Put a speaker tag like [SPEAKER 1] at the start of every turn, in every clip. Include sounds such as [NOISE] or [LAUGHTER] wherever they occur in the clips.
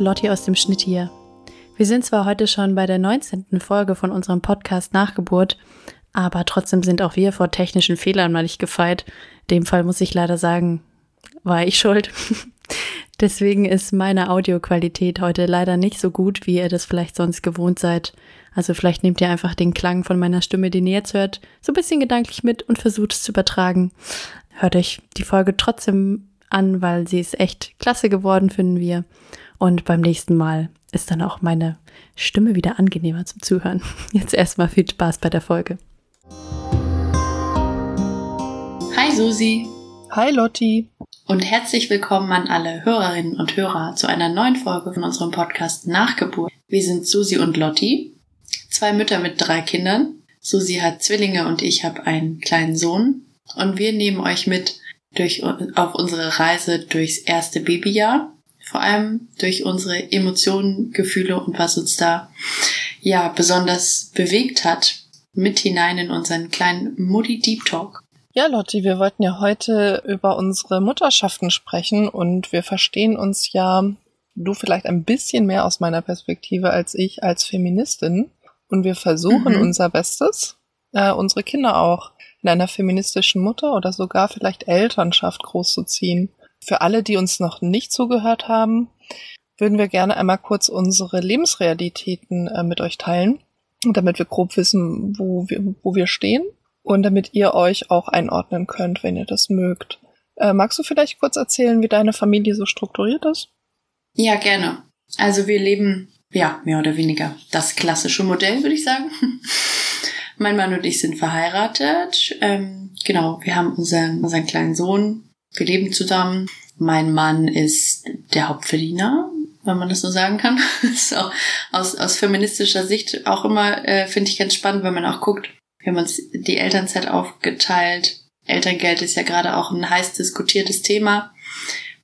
[SPEAKER 1] Lotti aus dem Schnitt hier. Wir sind zwar heute schon bei der 19. Folge von unserem Podcast Nachgeburt, aber trotzdem sind auch wir vor technischen Fehlern mal nicht gefeit. Dem Fall muss ich leider sagen, war ich schuld. [LAUGHS] Deswegen ist meine Audioqualität heute leider nicht so gut, wie ihr das vielleicht sonst gewohnt seid. Also vielleicht nehmt ihr einfach den Klang von meiner Stimme, den ihr jetzt hört, so ein bisschen gedanklich mit und versucht es zu übertragen. Hört euch die Folge trotzdem an, weil sie ist echt klasse geworden, finden wir. Und beim nächsten Mal ist dann auch meine Stimme wieder angenehmer zum Zuhören. [LAUGHS] Jetzt erstmal viel Spaß bei der Folge. Hi Susi.
[SPEAKER 2] Hi Lotti.
[SPEAKER 1] Und herzlich willkommen an alle Hörerinnen und Hörer zu einer neuen Folge von unserem Podcast Nachgeburt. Wir sind Susi und Lotti, zwei Mütter mit drei Kindern. Susi hat Zwillinge und ich habe einen kleinen Sohn. Und wir nehmen euch mit durch, auf unsere Reise durchs erste Babyjahr. Vor allem durch unsere Emotionen, Gefühle und was uns da ja besonders bewegt hat, mit hinein in unseren kleinen Mutti Deep Talk.
[SPEAKER 2] Ja, Lotti, wir wollten ja heute über unsere Mutterschaften sprechen und wir verstehen uns ja, du vielleicht ein bisschen mehr aus meiner Perspektive als ich als Feministin. Und wir versuchen mhm. unser Bestes, äh, unsere Kinder auch in einer feministischen Mutter oder sogar vielleicht Elternschaft großzuziehen. Für alle, die uns noch nicht zugehört haben, würden wir gerne einmal kurz unsere Lebensrealitäten äh, mit euch teilen, damit wir grob wissen, wo wir, wo wir stehen und damit ihr euch auch einordnen könnt, wenn ihr das mögt. Äh, magst du vielleicht kurz erzählen, wie deine Familie so strukturiert ist?
[SPEAKER 1] Ja, gerne. Also wir leben, ja, mehr oder weniger das klassische Modell, würde ich sagen. [LAUGHS] mein Mann und ich sind verheiratet. Ähm, genau, wir haben unseren, unseren kleinen Sohn. Wir leben zusammen. Mein Mann ist der Hauptverdiener, wenn man das so sagen kann. [LAUGHS] auch aus, aus feministischer Sicht auch immer, äh, finde ich ganz spannend, wenn man auch guckt, wir haben uns die Elternzeit aufgeteilt. Elterngeld ist ja gerade auch ein heiß diskutiertes Thema,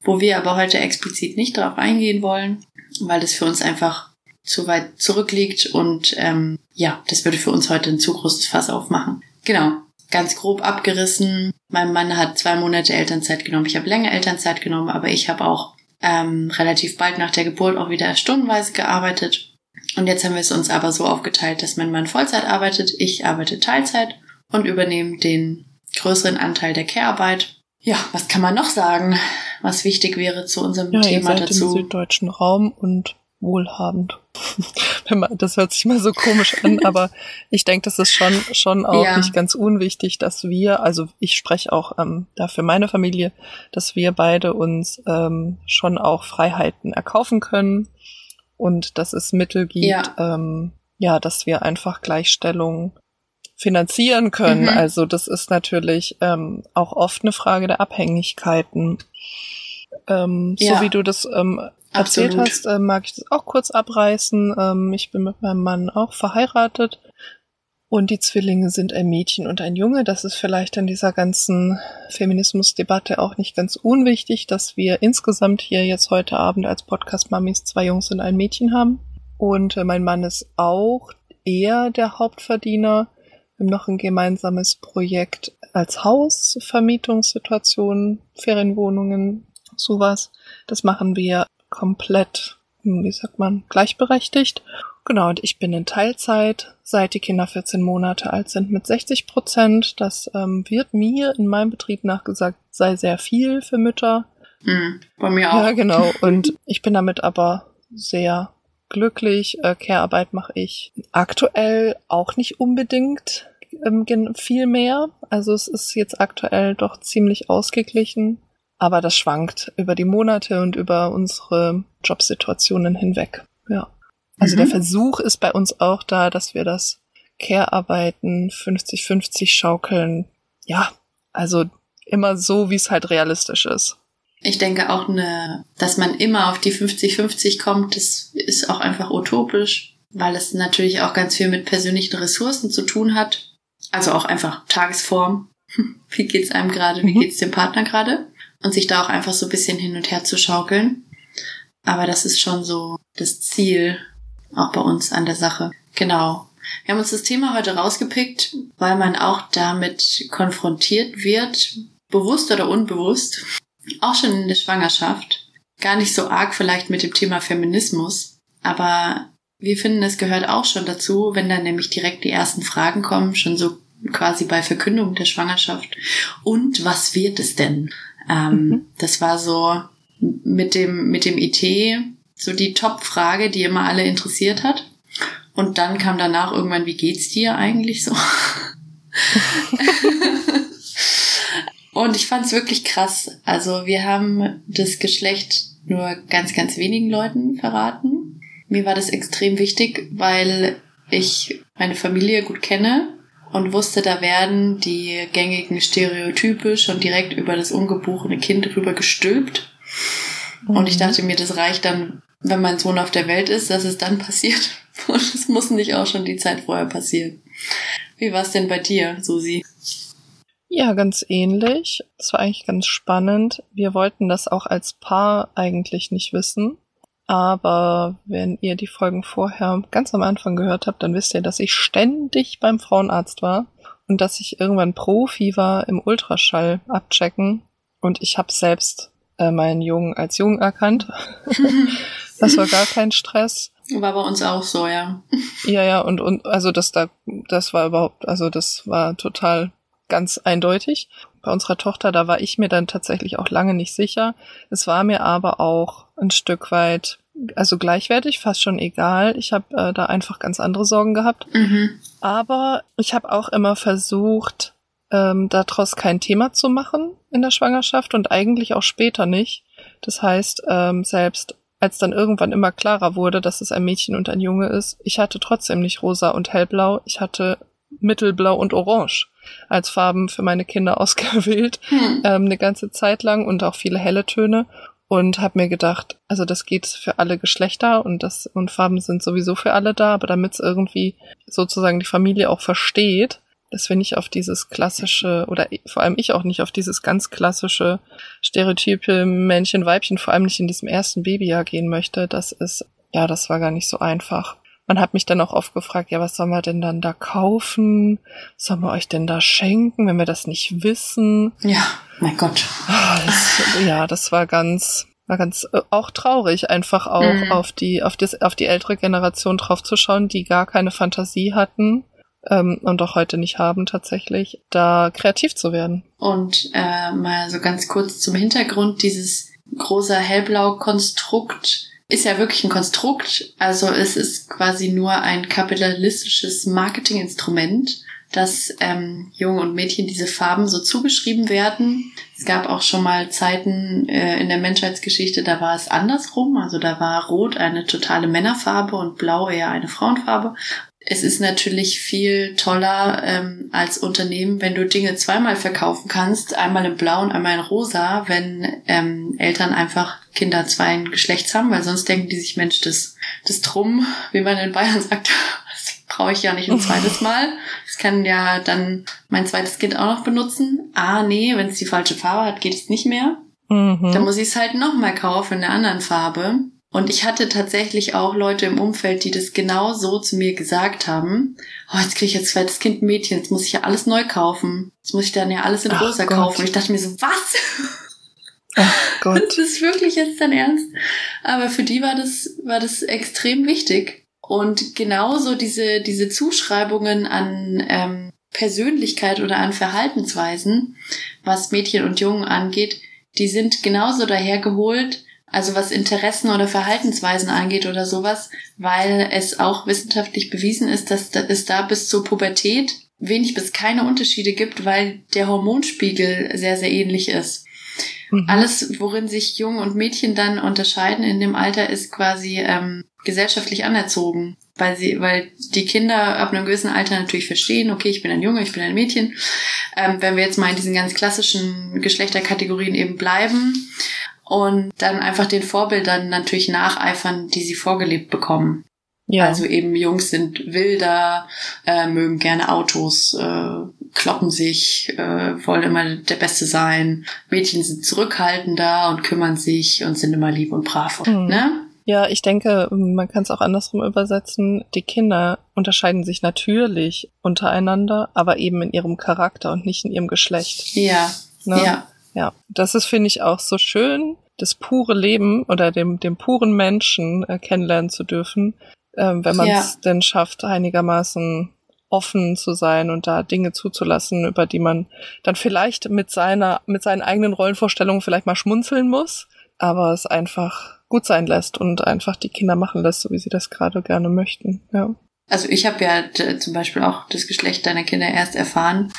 [SPEAKER 1] wo wir aber heute explizit nicht darauf eingehen wollen, weil das für uns einfach zu weit zurückliegt und ähm, ja, das würde für uns heute ein zu großes Fass aufmachen. Genau, ganz grob abgerissen. Mein Mann hat zwei Monate Elternzeit genommen. Ich habe länger Elternzeit genommen, aber ich habe auch ähm, relativ bald nach der Geburt auch wieder stundenweise gearbeitet und jetzt haben wir es uns aber so aufgeteilt, dass mein Mann Vollzeit arbeitet, ich arbeite Teilzeit und übernehme den größeren Anteil der Care-Arbeit. Ja, was kann man noch sagen, was wichtig wäre zu unserem
[SPEAKER 2] ja,
[SPEAKER 1] Thema
[SPEAKER 2] ihr seid
[SPEAKER 1] dazu?
[SPEAKER 2] Im süddeutschen Raum und wohlhabend. [LAUGHS] das hört sich mal so komisch an, [LAUGHS] aber ich denke, das ist schon schon auch ja. nicht ganz unwichtig, dass wir, also ich spreche auch ähm, da für meine Familie, dass wir beide uns ähm, schon auch Freiheiten erkaufen können und dass es Mittel gibt, ja, ähm, ja dass wir einfach Gleichstellung finanzieren können. Mhm. Also das ist natürlich ähm, auch oft eine Frage der Abhängigkeiten. Ähm, ja. So wie du das ähm, erzählt hast, äh, mag ich das auch kurz abreißen. Ähm, ich bin mit meinem Mann auch verheiratet und die Zwillinge sind ein Mädchen und ein Junge. Das ist vielleicht in dieser ganzen Feminismusdebatte auch nicht ganz unwichtig, dass wir insgesamt hier jetzt heute Abend als Podcast-Mamis zwei Jungs und ein Mädchen haben. Und äh, mein Mann ist auch eher der Hauptverdiener. Wir haben noch ein gemeinsames Projekt als Hausvermietungssituation, Ferienwohnungen, sowas. Das machen wir komplett, hm, wie sagt man, gleichberechtigt. Genau, und ich bin in Teilzeit, seit die Kinder 14 Monate alt sind, mit 60 Prozent. Das ähm, wird mir in meinem Betrieb nachgesagt, sei sehr viel für Mütter.
[SPEAKER 1] Mhm, bei mir auch.
[SPEAKER 2] Ja, genau. [LAUGHS] Und ich bin damit aber sehr glücklich. Äh, Care-Arbeit mache ich aktuell auch nicht unbedingt ähm, viel mehr. Also es ist jetzt aktuell doch ziemlich ausgeglichen. Aber das schwankt über die Monate und über unsere Jobsituationen hinweg. Ja. Also mhm. der Versuch ist bei uns auch da, dass wir das Care-Arbeiten 50-50 schaukeln. Ja, also immer so, wie es halt realistisch ist.
[SPEAKER 1] Ich denke auch, eine, dass man immer auf die 50-50 kommt, das ist auch einfach utopisch, weil es natürlich auch ganz viel mit persönlichen Ressourcen zu tun hat. Also auch einfach Tagesform. [LAUGHS] Wie geht's einem gerade? Wie mhm. geht's dem Partner gerade? Und sich da auch einfach so ein bisschen hin und her zu schaukeln. Aber das ist schon so das Ziel, auch bei uns an der Sache. Genau. Wir haben uns das Thema heute rausgepickt, weil man auch damit konfrontiert wird, bewusst oder unbewusst, auch schon in der Schwangerschaft, gar nicht so arg vielleicht mit dem Thema Feminismus, aber wir finden, es gehört auch schon dazu, wenn dann nämlich direkt die ersten Fragen kommen, schon so quasi bei Verkündung der Schwangerschaft. Und was wird es denn? Ähm, mhm. Das war so mit dem, mit dem IT so die Top-Frage, die immer alle interessiert hat. Und dann kam danach irgendwann, wie geht's dir eigentlich so? [LAUGHS] Und ich fand es wirklich krass. Also wir haben das Geschlecht nur ganz, ganz wenigen Leuten verraten. Mir war das extrem wichtig, weil ich meine Familie gut kenne und wusste, da werden die gängigen Stereotype schon direkt über das ungeborene Kind rüber gestülpt. Mhm. Und ich mhm. dachte mir, das reicht dann, wenn mein Sohn auf der Welt ist, dass es dann [LAUGHS] passiert. Und es muss nicht auch schon die Zeit vorher passieren. Wie war es denn bei dir, Susi?
[SPEAKER 2] Ja, ganz ähnlich. Es war eigentlich ganz spannend. Wir wollten das auch als Paar eigentlich nicht wissen. Aber wenn ihr die Folgen vorher ganz am Anfang gehört habt, dann wisst ihr, dass ich ständig beim Frauenarzt war und dass ich irgendwann Profi war im Ultraschall abchecken. Und ich habe selbst äh, meinen Jungen als Jungen erkannt. [LAUGHS] das war gar kein Stress.
[SPEAKER 1] War bei uns auch so, ja.
[SPEAKER 2] Ja, ja, und, und also das da, das war überhaupt, also das war total ganz eindeutig. Bei unserer Tochter, da war ich mir dann tatsächlich auch lange nicht sicher. Es war mir aber auch ein Stück weit, also gleichwertig, fast schon egal. Ich habe äh, da einfach ganz andere Sorgen gehabt. Mhm. Aber ich habe auch immer versucht, ähm, daraus kein Thema zu machen in der Schwangerschaft und eigentlich auch später nicht. Das heißt, ähm, selbst als dann irgendwann immer klarer wurde, dass es ein Mädchen und ein Junge ist, ich hatte trotzdem nicht rosa und hellblau, ich hatte mittelblau und orange als Farben für meine Kinder [LAUGHS] ausgewählt, hm. ähm, eine ganze Zeit lang und auch viele helle Töne. Und habe mir gedacht, also das geht für alle Geschlechter und das und Farben sind sowieso für alle da, aber damit es irgendwie sozusagen die Familie auch versteht, dass wir nicht auf dieses klassische oder vor allem ich auch nicht auf dieses ganz klassische Stereotype Männchen Weibchen vor allem nicht in diesem ersten Babyjahr gehen möchte, das ist ja, das war gar nicht so einfach man hat mich dann auch oft gefragt, ja, was soll man denn dann da kaufen? Was soll man euch denn da schenken, wenn wir das nicht wissen?
[SPEAKER 1] Ja, mein Gott.
[SPEAKER 2] Ah, das, ja, das war ganz, war ganz äh, auch traurig, einfach auch mhm. auf die, auf das, auf die ältere Generation draufzuschauen, die gar keine Fantasie hatten ähm, und auch heute nicht haben tatsächlich, da kreativ zu werden.
[SPEAKER 1] Und äh, mal so ganz kurz zum Hintergrund dieses große Hellblau-Konstrukt ist ja wirklich ein Konstrukt. Also es ist quasi nur ein kapitalistisches Marketinginstrument, dass ähm, Jungen und Mädchen diese Farben so zugeschrieben werden. Es gab auch schon mal Zeiten äh, in der Menschheitsgeschichte, da war es andersrum. Also da war Rot eine totale Männerfarbe und Blau eher eine Frauenfarbe es ist natürlich viel toller ähm, als Unternehmen, wenn du Dinge zweimal verkaufen kannst, einmal in Blau und einmal in Rosa, wenn ähm, Eltern einfach Kinder zweien Geschlechts haben, weil sonst denken die sich, Mensch, das, das Drum, wie man in Bayern sagt, [LAUGHS] das brauche ich ja nicht ein zweites Mal. Das kann ja dann mein zweites Kind auch noch benutzen. Ah, nee, wenn es die falsche Farbe hat, geht es nicht mehr. Mhm. Dann muss ich es halt nochmal kaufen in der anderen Farbe. Und ich hatte tatsächlich auch Leute im Umfeld, die das genau so zu mir gesagt haben. Oh, jetzt kriege ich jetzt zweites Kind Mädchen, jetzt muss ich ja alles neu kaufen. Jetzt muss ich dann ja alles in Ach rosa Gott. kaufen. Und ich dachte mir so, was? Ach Gott. [LAUGHS] Das ist wirklich jetzt dein Ernst? Aber für die war das, war das extrem wichtig. Und genauso diese, diese Zuschreibungen an ähm, Persönlichkeit oder an Verhaltensweisen, was Mädchen und Jungen angeht, die sind genauso dahergeholt, also was Interessen oder Verhaltensweisen angeht oder sowas, weil es auch wissenschaftlich bewiesen ist, dass es da bis zur Pubertät wenig bis keine Unterschiede gibt, weil der Hormonspiegel sehr, sehr ähnlich ist. Mhm. Alles, worin sich Jungen und Mädchen dann unterscheiden in dem Alter, ist quasi ähm, gesellschaftlich anerzogen, weil sie, weil die Kinder ab einem gewissen Alter natürlich verstehen, okay, ich bin ein Junge, ich bin ein Mädchen. Ähm, wenn wir jetzt mal in diesen ganz klassischen Geschlechterkategorien eben bleiben, und dann einfach den Vorbildern natürlich nacheifern, die sie vorgelebt bekommen. Ja. Also eben Jungs sind wilder, äh, mögen gerne Autos, äh, kloppen sich, äh, wollen immer der Beste sein. Mädchen sind zurückhaltender und kümmern sich und sind immer lieb und brav. Mhm. Ne?
[SPEAKER 2] Ja, ich denke, man kann es auch andersrum übersetzen. Die Kinder unterscheiden sich natürlich untereinander, aber eben in ihrem Charakter und nicht in ihrem Geschlecht.
[SPEAKER 1] Ja. Ne? Ja.
[SPEAKER 2] Ja, das ist, finde ich, auch so schön, das pure Leben oder dem, dem puren Menschen äh, kennenlernen zu dürfen, äh, wenn man es ja. denn schafft, einigermaßen offen zu sein und da Dinge zuzulassen, über die man dann vielleicht mit seiner, mit seinen eigenen Rollenvorstellungen vielleicht mal schmunzeln muss, aber es einfach gut sein lässt und einfach die Kinder machen lässt, so wie sie das gerade gerne möchten. Ja.
[SPEAKER 1] Also ich habe ja zum Beispiel auch das Geschlecht deiner Kinder erst erfahren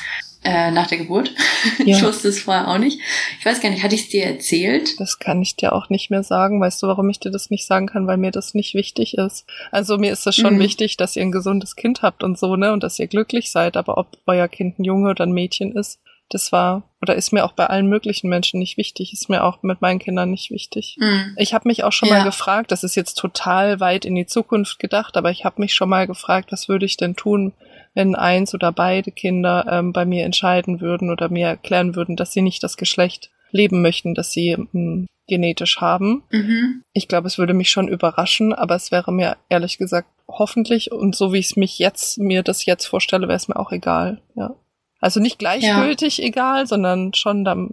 [SPEAKER 1] äh, nach der Geburt. [LAUGHS] Ja. Ich wusste es vorher auch nicht. Ich weiß gar nicht, hatte ich es dir erzählt?
[SPEAKER 2] Das kann ich dir auch nicht mehr sagen. Weißt du, warum ich dir das nicht sagen kann? Weil mir das nicht wichtig ist. Also mir ist es schon mhm. wichtig, dass ihr ein gesundes Kind habt und so, ne? Und dass ihr glücklich seid. Aber ob euer Kind ein Junge oder ein Mädchen ist, das war oder ist mir auch bei allen möglichen Menschen nicht wichtig, ist mir auch mit meinen Kindern nicht wichtig. Mhm. Ich habe mich auch schon ja. mal gefragt, das ist jetzt total weit in die Zukunft gedacht, aber ich habe mich schon mal gefragt, was würde ich denn tun, wenn eins oder beide Kinder ähm, bei mir entscheiden würden oder mir erklären würden, dass sie nicht das Geschlecht leben möchten, das sie ähm, genetisch haben. Mhm. Ich glaube, es würde mich schon überraschen, aber es wäre mir ehrlich gesagt hoffentlich und so wie ich es mich jetzt mir das jetzt vorstelle, wäre es mir auch egal. Ja. Also nicht gleichgültig ja. egal, sondern schon, da mhm.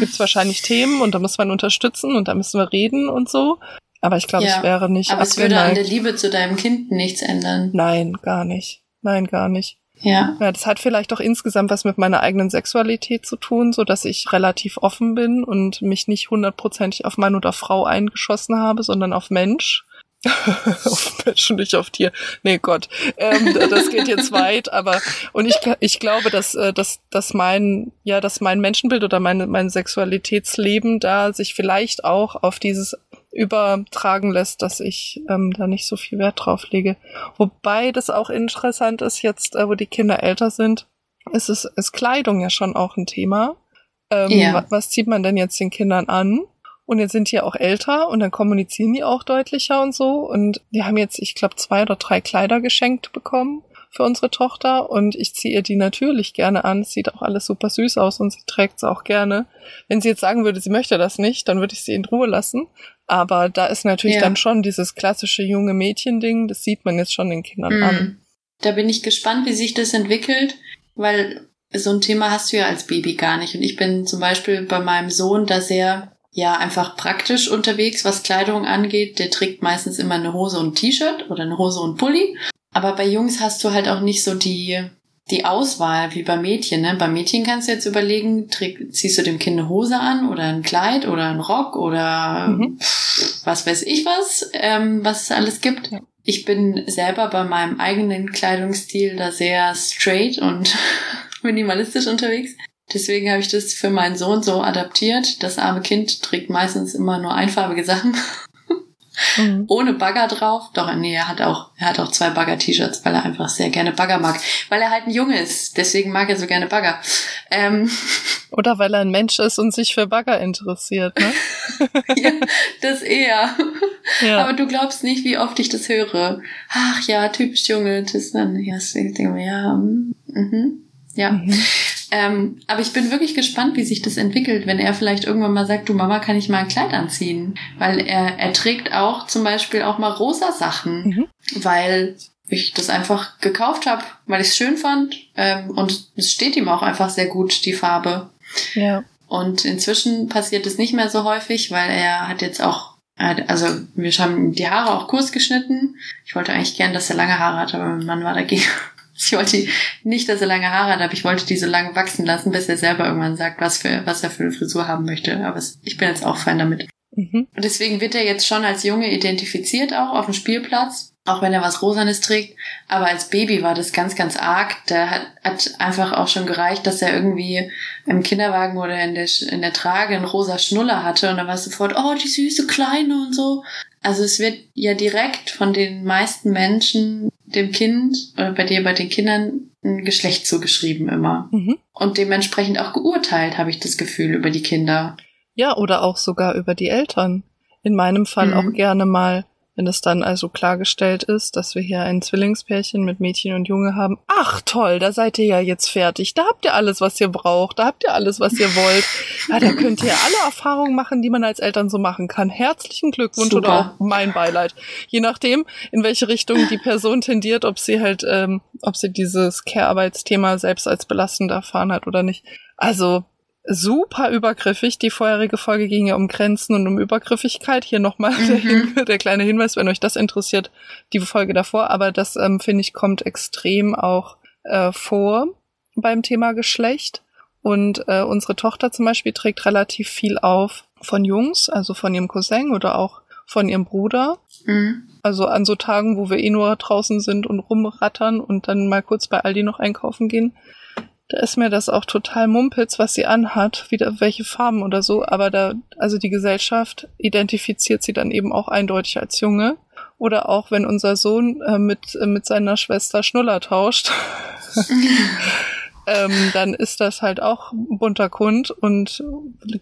[SPEAKER 2] gibt's wahrscheinlich Themen und da muss man unterstützen und da müssen wir reden und so. Aber ich glaube, ja. ich wäre nicht.
[SPEAKER 1] Aber es würde an der Liebe zu deinem Kind nichts ändern.
[SPEAKER 2] Nein, gar nicht. Nein, gar nicht. Ja. ja. Das hat vielleicht auch insgesamt was mit meiner eigenen Sexualität zu tun, so dass ich relativ offen bin und mich nicht hundertprozentig auf Mann oder Frau eingeschossen habe, sondern auf Mensch. [LAUGHS] auf Menschen, nicht auf Tier. Nee, Gott. Ähm, das geht jetzt weit, aber und ich, ich glaube, dass, äh, dass, dass mein, ja, dass mein Menschenbild oder mein, mein Sexualitätsleben da sich vielleicht auch auf dieses übertragen lässt, dass ich ähm, da nicht so viel Wert drauf lege. Wobei das auch interessant ist, jetzt, äh, wo die Kinder älter sind, ist es, ist Kleidung ja schon auch ein Thema. Ähm, ja. was, was zieht man denn jetzt den Kindern an? Und jetzt sind die auch älter und dann kommunizieren die auch deutlicher und so. Und wir haben jetzt, ich glaube, zwei oder drei Kleider geschenkt bekommen für unsere Tochter und ich ziehe ihr die natürlich gerne an. Es sieht auch alles super süß aus und sie trägt es auch gerne. Wenn sie jetzt sagen würde, sie möchte das nicht, dann würde ich sie in Ruhe lassen. Aber da ist natürlich ja. dann schon dieses klassische junge Mädchen-Ding, das sieht man jetzt schon den Kindern mhm. an.
[SPEAKER 1] Da bin ich gespannt, wie sich das entwickelt, weil so ein Thema hast du ja als Baby gar nicht. Und ich bin zum Beispiel bei meinem Sohn da sehr ja einfach praktisch unterwegs, was Kleidung angeht. Der trägt meistens immer eine Hose und ein T-Shirt oder eine Hose und Pulli. Aber bei Jungs hast du halt auch nicht so die, die Auswahl wie bei Mädchen. Ne? Bei Mädchen kannst du jetzt überlegen, träg, ziehst du dem Kind eine Hose an oder ein Kleid oder ein Rock oder mhm. was weiß ich was, ähm, was es alles gibt. Ja. Ich bin selber bei meinem eigenen Kleidungsstil da sehr straight und [LAUGHS] minimalistisch unterwegs. Deswegen habe ich das für meinen Sohn so adaptiert. Das arme Kind trägt meistens immer nur einfarbige Sachen. Mhm. Ohne Bagger drauf. Doch, nee, er hat auch, er hat auch zwei Bagger-T-Shirts, weil er einfach sehr gerne Bagger mag. Weil er halt ein Junge ist. Deswegen mag er so gerne Bagger. Ähm.
[SPEAKER 2] Oder weil er ein Mensch ist und sich für Bagger interessiert, ne? [LAUGHS]
[SPEAKER 1] ja, das eher. Ja. Aber du glaubst nicht, wie oft ich das höre. Ach ja, typisch Junge. Das dann, ja, ich denke mir, ja, mm, mhm. Ja. Mhm. Ähm, aber ich bin wirklich gespannt, wie sich das entwickelt, wenn er vielleicht irgendwann mal sagt, du Mama, kann ich mal ein Kleid anziehen? Weil er, er trägt auch zum Beispiel auch mal rosa Sachen, mhm. weil ich das einfach gekauft habe, weil ich es schön fand. Ähm, und es steht ihm auch einfach sehr gut, die Farbe. Ja. Und inzwischen passiert es nicht mehr so häufig, weil er hat jetzt auch also wir haben die Haare auch kurz geschnitten. Ich wollte eigentlich gern, dass er lange Haare hat, aber mein Mann war dagegen. [LAUGHS] Ich wollte nicht, dass er lange Haare hat, aber ich wollte die so lange wachsen lassen, bis er selber irgendwann sagt, was, für, was er für eine Frisur haben möchte. Aber ich bin jetzt auch fein damit. Mhm. Und deswegen wird er jetzt schon als Junge identifiziert, auch auf dem Spielplatz, auch wenn er was Rosanes trägt. Aber als Baby war das ganz, ganz arg. Der hat, hat einfach auch schon gereicht, dass er irgendwie im Kinderwagen oder in der, in der Trage einen rosa Schnuller hatte und dann war es sofort, oh, die süße Kleine und so. Also es wird ja direkt von den meisten Menschen dem Kind oder bei dir bei den Kindern ein Geschlecht zugeschrieben immer. Mhm. Und dementsprechend auch geurteilt, habe ich das Gefühl, über die Kinder.
[SPEAKER 2] Ja, oder auch sogar über die Eltern. In meinem Fall mhm. auch gerne mal wenn es dann also klargestellt ist, dass wir hier ein Zwillingspärchen mit Mädchen und Junge haben, ach toll, da seid ihr ja jetzt fertig. Da habt ihr alles, was ihr braucht. Da habt ihr alles, was ihr wollt. Ja, da könnt ihr alle Erfahrungen machen, die man als Eltern so machen kann. Herzlichen Glückwunsch Super. oder auch mein Beileid. Je nachdem, in welche Richtung die Person tendiert, ob sie halt, ähm, ob sie dieses Care-Arbeitsthema selbst als belastend erfahren hat oder nicht. Also super übergriffig. Die vorherige Folge ging ja um Grenzen und um Übergriffigkeit. Hier nochmal mhm. der, der, kleine Hinweis, wenn euch das interessiert, die Folge davor. Aber das, ähm, finde ich, kommt extrem auch äh, vor beim Thema Geschlecht. Und äh, unsere Tochter zum Beispiel trägt relativ viel auf von Jungs, also von ihrem Cousin oder auch von ihrem Bruder. Mhm. Also an so Tagen, wo wir eh nur draußen sind und rumrattern und dann mal kurz bei Aldi noch einkaufen gehen, da ist mir das auch total mumpitz, was sie anhat, wieder welche Farben oder so, aber da, also die Gesellschaft identifiziert sie dann eben auch eindeutig als Junge. Oder auch wenn unser Sohn äh, mit, äh, mit seiner Schwester Schnuller tauscht. [LAUGHS] ähm, dann ist das halt auch bunter Kund und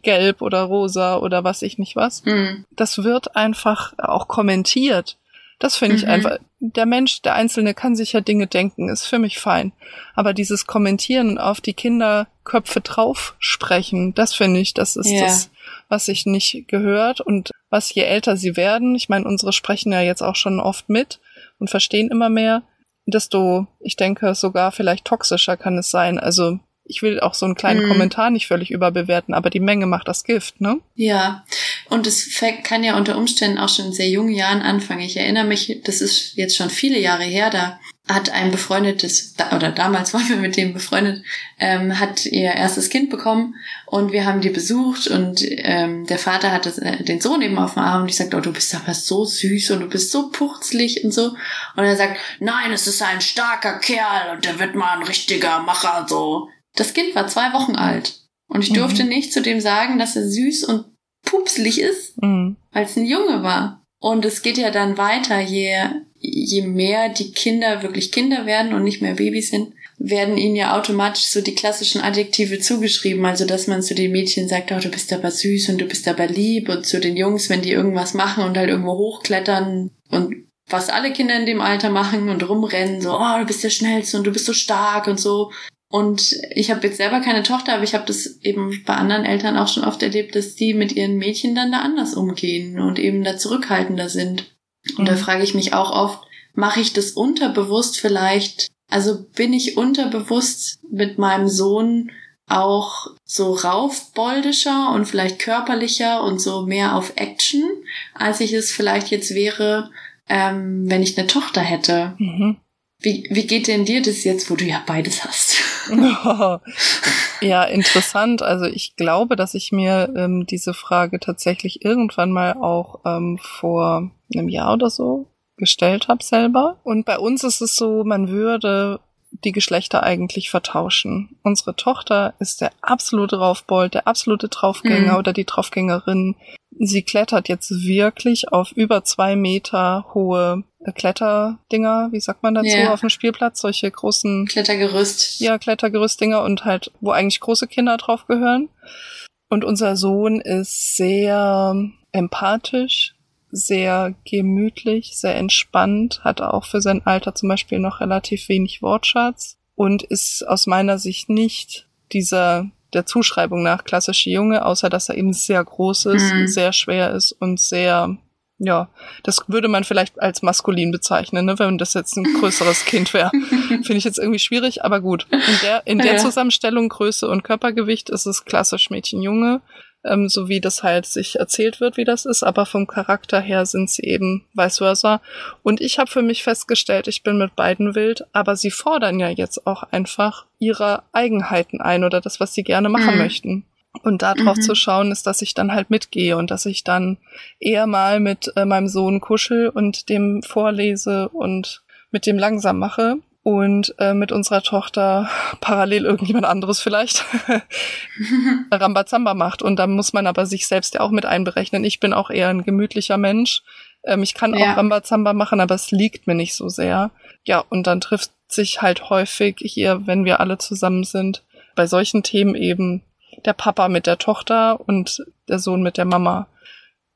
[SPEAKER 2] gelb oder rosa oder was ich nicht was. Mhm. Das wird einfach auch kommentiert. Das finde ich mhm. einfach. Der Mensch, der Einzelne kann sich ja Dinge denken, ist für mich fein. Aber dieses Kommentieren auf die Kinderköpfe drauf sprechen, das finde ich, das ist ja. das, was sich nicht gehört. Und was je älter sie werden, ich meine, unsere sprechen ja jetzt auch schon oft mit und verstehen immer mehr, desto, ich denke, sogar vielleicht toxischer kann es sein. Also ich will auch so einen kleinen mm. Kommentar nicht völlig überbewerten, aber die Menge macht das Gift, ne?
[SPEAKER 1] Ja, und es kann ja unter Umständen auch schon in sehr jungen Jahren anfangen. Ich erinnere mich, das ist jetzt schon viele Jahre her, da hat ein befreundetes, oder damals [LAUGHS] waren wir mit dem befreundet, ähm, hat ihr erstes Kind bekommen und wir haben die besucht und ähm, der Vater hat das, äh, den Sohn eben auf dem Arm und ich sagte, oh, du bist aber so süß und du bist so purzlig und so. Und er sagt, nein, es ist ein starker Kerl und der wird mal ein richtiger Macher, so. Das Kind war zwei Wochen alt. Und ich durfte mhm. nicht zu dem sagen, dass er süß und pupslig ist, mhm. weil es ein Junge war. Und es geht ja dann weiter, je, je mehr die Kinder wirklich Kinder werden und nicht mehr Babys sind, werden ihnen ja automatisch so die klassischen Adjektive zugeschrieben. Also, dass man zu den Mädchen sagt, oh, du bist aber süß und du bist aber lieb. Und zu den Jungs, wenn die irgendwas machen und halt irgendwo hochklettern und was alle Kinder in dem Alter machen und rumrennen, so, oh, du bist der Schnellste und du bist so stark und so. Und ich habe jetzt selber keine Tochter, aber ich habe das eben bei anderen Eltern auch schon oft erlebt, dass die mit ihren Mädchen dann da anders umgehen und eben da zurückhaltender sind. Und mhm. da frage ich mich auch oft, mache ich das unterbewusst vielleicht? Also bin ich unterbewusst mit meinem Sohn auch so raufboldischer und vielleicht körperlicher und so mehr auf Action, als ich es vielleicht jetzt wäre, ähm, wenn ich eine Tochter hätte. Mhm. Wie, wie geht denn dir das jetzt, wo du ja beides hast? [LAUGHS]
[SPEAKER 2] ja, interessant. Also ich glaube, dass ich mir ähm, diese Frage tatsächlich irgendwann mal auch ähm, vor einem Jahr oder so gestellt habe selber. Und bei uns ist es so, man würde die Geschlechter eigentlich vertauschen. Unsere Tochter ist der absolute Raufbold, der absolute Draufgänger mhm. oder die Draufgängerin. Sie klettert jetzt wirklich auf über zwei Meter hohe Kletterdinger, wie sagt man dazu, yeah. auf dem Spielplatz, solche großen
[SPEAKER 1] Klettergerüst.
[SPEAKER 2] Ja, Klettergerüstdinger und halt, wo eigentlich große Kinder drauf gehören. Und unser Sohn ist sehr empathisch, sehr gemütlich, sehr entspannt, hat auch für sein Alter zum Beispiel noch relativ wenig Wortschatz und ist aus meiner Sicht nicht dieser der Zuschreibung nach klassische Junge, außer dass er eben sehr groß ist, mhm. sehr schwer ist und sehr ja, das würde man vielleicht als maskulin bezeichnen, ne, wenn das jetzt ein [LAUGHS] größeres Kind wäre. [LAUGHS] Finde ich jetzt irgendwie schwierig, aber gut. In der, in der ja. Zusammenstellung Größe und Körpergewicht ist es klassisch Mädchen-Junge, ähm, so wie das halt sich erzählt wird, wie das ist, aber vom Charakter her sind sie eben vice versa. Und ich habe für mich festgestellt, ich bin mit beiden wild, aber sie fordern ja jetzt auch einfach ihre Eigenheiten ein oder das, was sie gerne machen mhm. möchten. Und darauf mhm. zu schauen ist, dass ich dann halt mitgehe und dass ich dann eher mal mit äh, meinem Sohn kuschel und dem vorlese und mit dem langsam mache und äh, mit unserer Tochter parallel irgendjemand anderes vielleicht [LAUGHS] Rambazamba macht. Und da muss man aber sich selbst ja auch mit einberechnen. Ich bin auch eher ein gemütlicher Mensch. Ähm, ich kann ja. auch Rambazamba machen, aber es liegt mir nicht so sehr. Ja, und dann trifft sich halt häufig hier, wenn wir alle zusammen sind, bei solchen Themen eben der Papa mit der Tochter und der Sohn mit der Mama.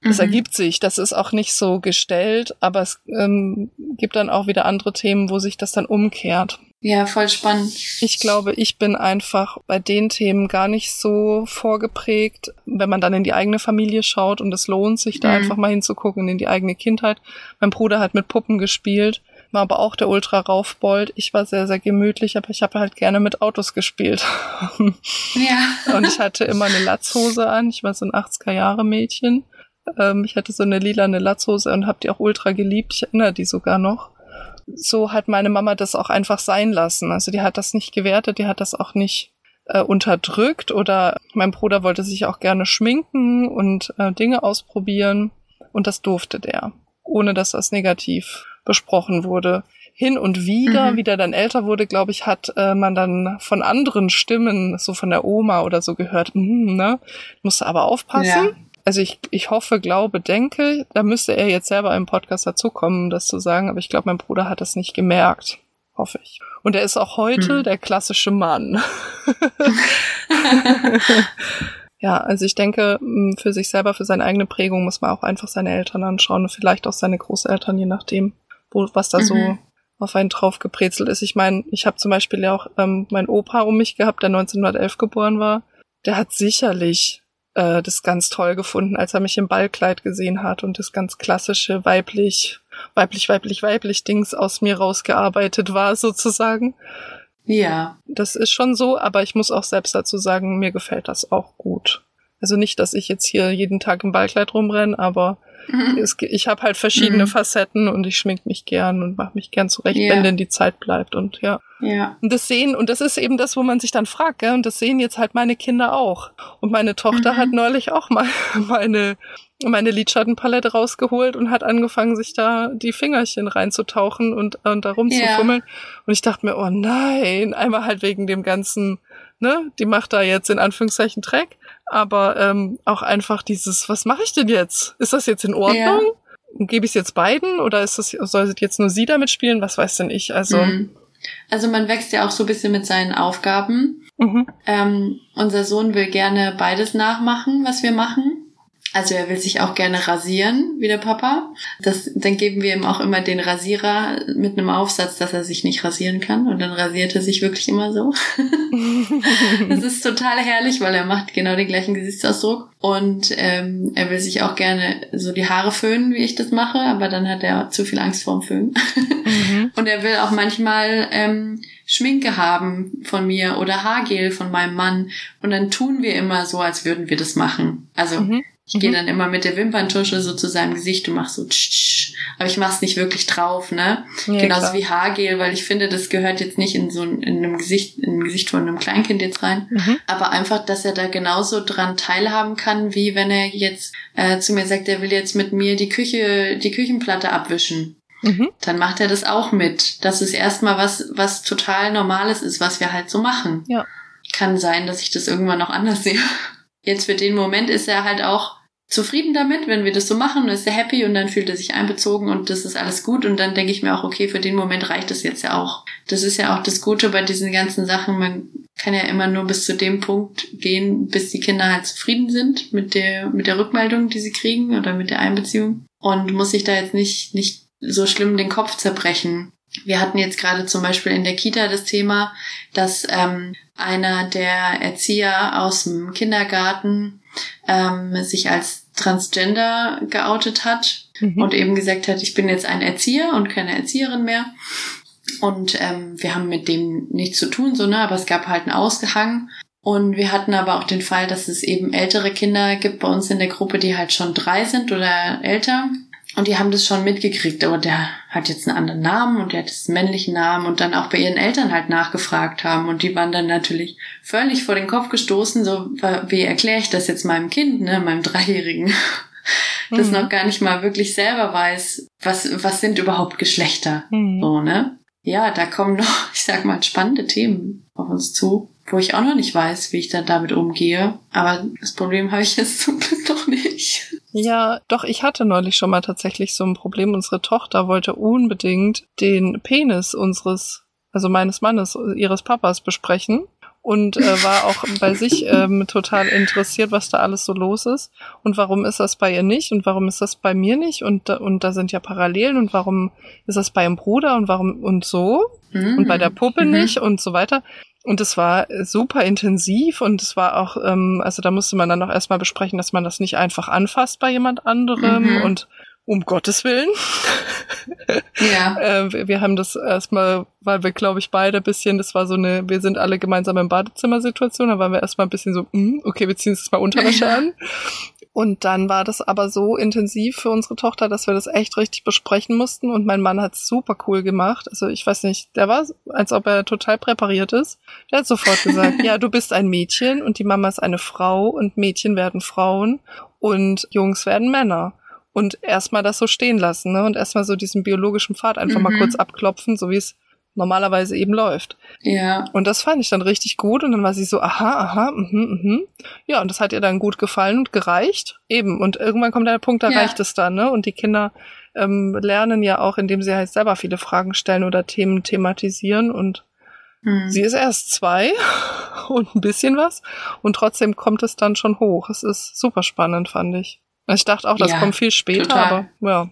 [SPEAKER 2] Das mhm. ergibt sich. Das ist auch nicht so gestellt, aber es ähm, gibt dann auch wieder andere Themen, wo sich das dann umkehrt.
[SPEAKER 1] Ja, voll spannend.
[SPEAKER 2] Ich glaube, ich bin einfach bei den Themen gar nicht so vorgeprägt, wenn man dann in die eigene Familie schaut und es lohnt sich da mhm. einfach mal hinzugucken in die eigene Kindheit. Mein Bruder hat mit Puppen gespielt war aber auch der Ultra-Raufbold. Ich war sehr, sehr gemütlich, aber ich habe halt gerne mit Autos gespielt. [LAUGHS]
[SPEAKER 1] Ja.
[SPEAKER 2] Und ich hatte immer eine Latzhose an. Ich war so ein 80er-Jahre-Mädchen. Ähm, ich hatte so eine lilane Latzhose und habe die auch ultra geliebt. Ich erinnere die sogar noch. So hat meine Mama das auch einfach sein lassen. Also die hat das nicht gewertet, die hat das auch nicht äh, unterdrückt oder mein Bruder wollte sich auch gerne schminken und äh, Dinge ausprobieren und das durfte der, ohne dass das negativ besprochen wurde. Hin und wieder, mhm. wie der dann älter wurde, glaube ich, hat äh, man dann von anderen Stimmen, so von der Oma oder so gehört, mm, ne, musste aber aufpassen. Ja. Also ich, ich hoffe, glaube, denke, da müsste er jetzt selber im Podcast dazukommen, um das zu sagen, aber ich glaube, mein Bruder hat das nicht gemerkt. Hoffe ich. Und er ist auch heute mhm. der klassische Mann. [LAUGHS] ja, also ich denke, für sich selber, für seine eigene Prägung muss man auch einfach seine Eltern anschauen und vielleicht auch seine Großeltern, je nachdem wo, was da mhm. so auf einen drauf gebrezelt ist. Ich meine, ich habe zum Beispiel ja auch ähm, meinen Opa um mich gehabt, der 1911 geboren war. Der hat sicherlich äh, das ganz toll gefunden, als er mich im Ballkleid gesehen hat und das ganz klassische weiblich, weiblich, weiblich, weiblich Dings aus mir rausgearbeitet war, sozusagen.
[SPEAKER 1] Ja.
[SPEAKER 2] Das ist schon so, aber ich muss auch selbst dazu sagen, mir gefällt das auch gut. Also nicht, dass ich jetzt hier jeden Tag im Ballkleid rumrenne, aber Mhm. Es, ich habe halt verschiedene mhm. Facetten und ich schmink mich gern und mache mich gern zurecht, ja. wenn denn die Zeit bleibt und ja.
[SPEAKER 1] Ja.
[SPEAKER 2] Und das sehen, und das ist eben das, wo man sich dann fragt, gell? und das sehen jetzt halt meine Kinder auch. Und meine Tochter mhm. hat neulich auch mal [LAUGHS] meine, meine Lidschattenpalette rausgeholt und hat angefangen, sich da die Fingerchen reinzutauchen und, und da rumzufummeln. Ja. Und ich dachte mir, oh nein, einmal halt wegen dem ganzen, ne, die macht da jetzt in Anführungszeichen Dreck aber ähm, auch einfach dieses, was mache ich denn jetzt? Ist das jetzt in Ordnung? Ja. Gebe ich es jetzt beiden oder ist das, soll jetzt nur sie damit spielen? Was weiß denn ich? Also. Mhm.
[SPEAKER 1] Also man wächst ja auch so ein bisschen mit seinen Aufgaben. Mhm. Ähm, unser Sohn will gerne beides nachmachen, was wir machen. Also er will sich auch gerne rasieren, wie der Papa. Das, dann geben wir ihm auch immer den Rasierer mit einem Aufsatz, dass er sich nicht rasieren kann. Und dann rasiert er sich wirklich immer so. [LAUGHS] das ist total herrlich, weil er macht genau den gleichen Gesichtsausdruck. Und ähm, er will sich auch gerne so die Haare föhnen, wie ich das mache, aber dann hat er zu viel Angst vorm Föhnen. Mhm. Und er will auch manchmal ähm, Schminke haben von mir oder Haargel von meinem Mann. Und dann tun wir immer so, als würden wir das machen. Also mhm. Ich mhm. gehe dann immer mit der Wimperntusche so zu seinem Gesicht und mach so tsch, tsch, aber ich mach's nicht wirklich drauf, ne? Ja, Genauso klar. wie Haargel, weil ich finde, das gehört jetzt nicht in so ein, in einem Gesicht, in ein Gesicht von einem Kleinkind jetzt rein. Mhm. Aber einfach, dass er da genauso dran teilhaben kann, wie wenn er jetzt äh, zu mir sagt, er will jetzt mit mir die Küche, die Küchenplatte abwischen. Mhm. Dann macht er das auch mit. Das ist erstmal was, was total Normales ist, was wir halt so machen.
[SPEAKER 2] Ja.
[SPEAKER 1] Kann sein, dass ich das irgendwann noch anders [LAUGHS] sehe jetzt für den Moment ist er halt auch zufrieden damit, wenn wir das so machen, ist er happy und dann fühlt er sich einbezogen und das ist alles gut und dann denke ich mir auch, okay, für den Moment reicht es jetzt ja auch. Das ist ja auch das Gute bei diesen ganzen Sachen, man kann ja immer nur bis zu dem Punkt gehen, bis die Kinder halt zufrieden sind mit der, mit der Rückmeldung, die sie kriegen oder mit der Einbeziehung und muss sich da jetzt nicht, nicht so schlimm den Kopf zerbrechen. Wir hatten jetzt gerade zum Beispiel in der Kita das Thema, dass ähm, einer der Erzieher aus dem Kindergarten ähm, sich als Transgender geoutet hat mhm. und eben gesagt hat, ich bin jetzt ein Erzieher und keine Erzieherin mehr. Und ähm, wir haben mit dem nichts zu tun, so ne, aber es gab halt einen Ausgehang. Und wir hatten aber auch den Fall, dass es eben ältere Kinder gibt bei uns in der Gruppe, die halt schon drei sind oder älter. Und die haben das schon mitgekriegt, aber der hat jetzt einen anderen Namen und der hat jetzt einen männlichen Namen und dann auch bei ihren Eltern halt nachgefragt haben. Und die waren dann natürlich völlig vor den Kopf gestoßen, so, wie erkläre ich das jetzt meinem Kind, ne, meinem Dreijährigen, [LAUGHS] das mhm. noch gar nicht mal wirklich selber weiß, was, was sind überhaupt Geschlechter, mhm. so, ne? Ja, da kommen noch, [LAUGHS] ich sag mal, spannende Themen auf uns zu wo ich auch noch nicht weiß, wie ich dann damit umgehe. Aber das Problem habe ich jetzt zum Glück [LAUGHS] noch nicht.
[SPEAKER 2] Ja, doch, ich hatte neulich schon mal tatsächlich so ein Problem. Unsere Tochter wollte unbedingt den Penis unseres, also meines Mannes, ihres Papas besprechen und äh, war auch bei sich [LAUGHS] ähm, total interessiert, was da alles so los ist und warum ist das bei ihr nicht und warum ist das bei mir nicht und und da sind ja Parallelen und warum ist das bei ihrem Bruder und warum und so mhm. und bei der Puppe mhm. nicht und so weiter. Und es war super intensiv und es war auch, ähm, also da musste man dann auch erstmal besprechen, dass man das nicht einfach anfasst bei jemand anderem mhm. und um Gottes Willen. Ja. [LAUGHS] äh, wir haben das erstmal, weil wir, glaube ich, beide bisschen, das war so eine, wir sind alle gemeinsam im Badezimmer-Situation, da waren wir erstmal ein bisschen so, mm, okay, wir ziehen uns mal Unterwäsche ja. [LAUGHS] an. Und dann war das aber so intensiv für unsere Tochter, dass wir das echt richtig besprechen mussten. Und mein Mann hat super cool gemacht. Also ich weiß nicht, der war, als ob er total präpariert ist. Der hat sofort gesagt, [LAUGHS] ja, du bist ein Mädchen und die Mama ist eine Frau und Mädchen werden Frauen und Jungs werden Männer und erstmal das so stehen lassen, ne? Und erstmal so diesen biologischen Pfad einfach mhm. mal kurz abklopfen, so wie es normalerweise eben läuft.
[SPEAKER 1] Ja.
[SPEAKER 2] Und das fand ich dann richtig gut und dann war sie so, aha, aha, mhm, mhm. Ja, und das hat ihr dann gut gefallen und gereicht. Eben. Und irgendwann kommt der Punkt, da ja. reicht es dann, ne? Und die Kinder ähm, lernen ja auch, indem sie halt selber viele Fragen stellen oder Themen thematisieren und mhm. Sie ist erst zwei [LAUGHS] und ein bisschen was und trotzdem kommt es dann schon hoch. Es ist super spannend, fand ich. Ich dachte auch, das ja, kommt viel später, total. aber ja.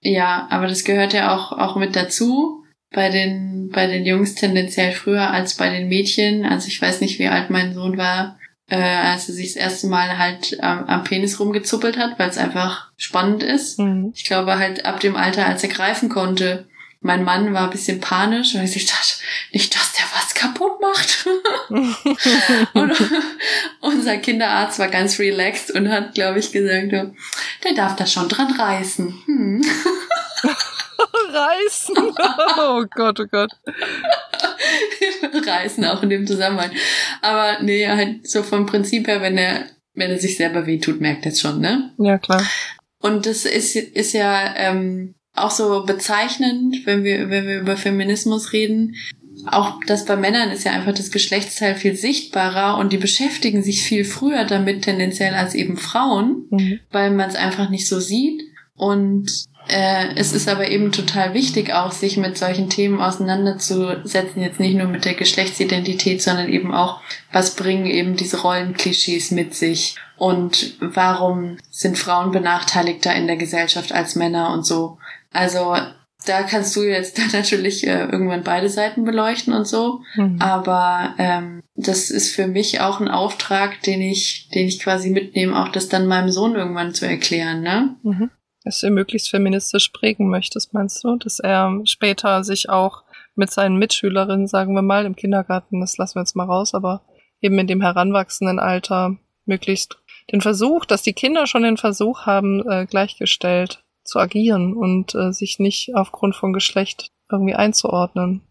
[SPEAKER 1] Ja, aber das gehört ja auch, auch mit dazu. Bei den, bei den Jungs tendenziell früher als bei den Mädchen. Also ich weiß nicht, wie alt mein Sohn war, äh, als er sich das erste Mal halt am, am Penis rumgezuppelt hat, weil es einfach spannend ist. Mhm. Ich glaube halt ab dem Alter, als er greifen konnte, mein Mann war ein bisschen panisch, weil ich dachte, nicht, dass der was kaputt macht. [LAUGHS] und unser Kinderarzt war ganz relaxed und hat, glaube ich, gesagt, der darf da schon dran reißen. Hm. [LAUGHS]
[SPEAKER 2] reißen? [LAUGHS] Oh Gott, oh Gott. [LAUGHS]
[SPEAKER 1] reißen auch in dem Zusammenhang. Aber nee, halt so vom Prinzip her, wenn er, wenn er sich selber wehtut, merkt er es schon, ne?
[SPEAKER 2] Ja, klar.
[SPEAKER 1] Und das ist, ist ja ähm, auch so bezeichnend, wenn wir, wenn wir über Feminismus reden. Auch das bei Männern ist ja einfach das Geschlechtsteil viel sichtbarer und die beschäftigen sich viel früher damit tendenziell als eben Frauen, mhm. weil man es einfach nicht so sieht. Und äh, es ist aber eben total wichtig, auch sich mit solchen Themen auseinanderzusetzen, jetzt nicht nur mit der Geschlechtsidentität, sondern eben auch, was bringen eben diese Rollenklischees mit sich und warum sind Frauen benachteiligter in der Gesellschaft als Männer und so. Also da kannst du jetzt dann [LAUGHS] natürlich äh, irgendwann beide Seiten beleuchten und so. Mhm. Aber ähm, das ist für mich auch ein Auftrag, den ich, den ich quasi mitnehme, auch das dann meinem Sohn irgendwann zu erklären, ne?
[SPEAKER 2] Mhm. Dass du möglichst feministisch prägen möchtest, meinst du? Dass er später sich auch mit seinen Mitschülerinnen, sagen wir mal, im Kindergarten, das lassen wir jetzt mal raus, aber eben in dem heranwachsenden Alter möglichst den Versuch, dass die Kinder schon den Versuch haben, äh, gleichgestellt zu agieren und äh, sich nicht aufgrund von Geschlecht irgendwie einzuordnen.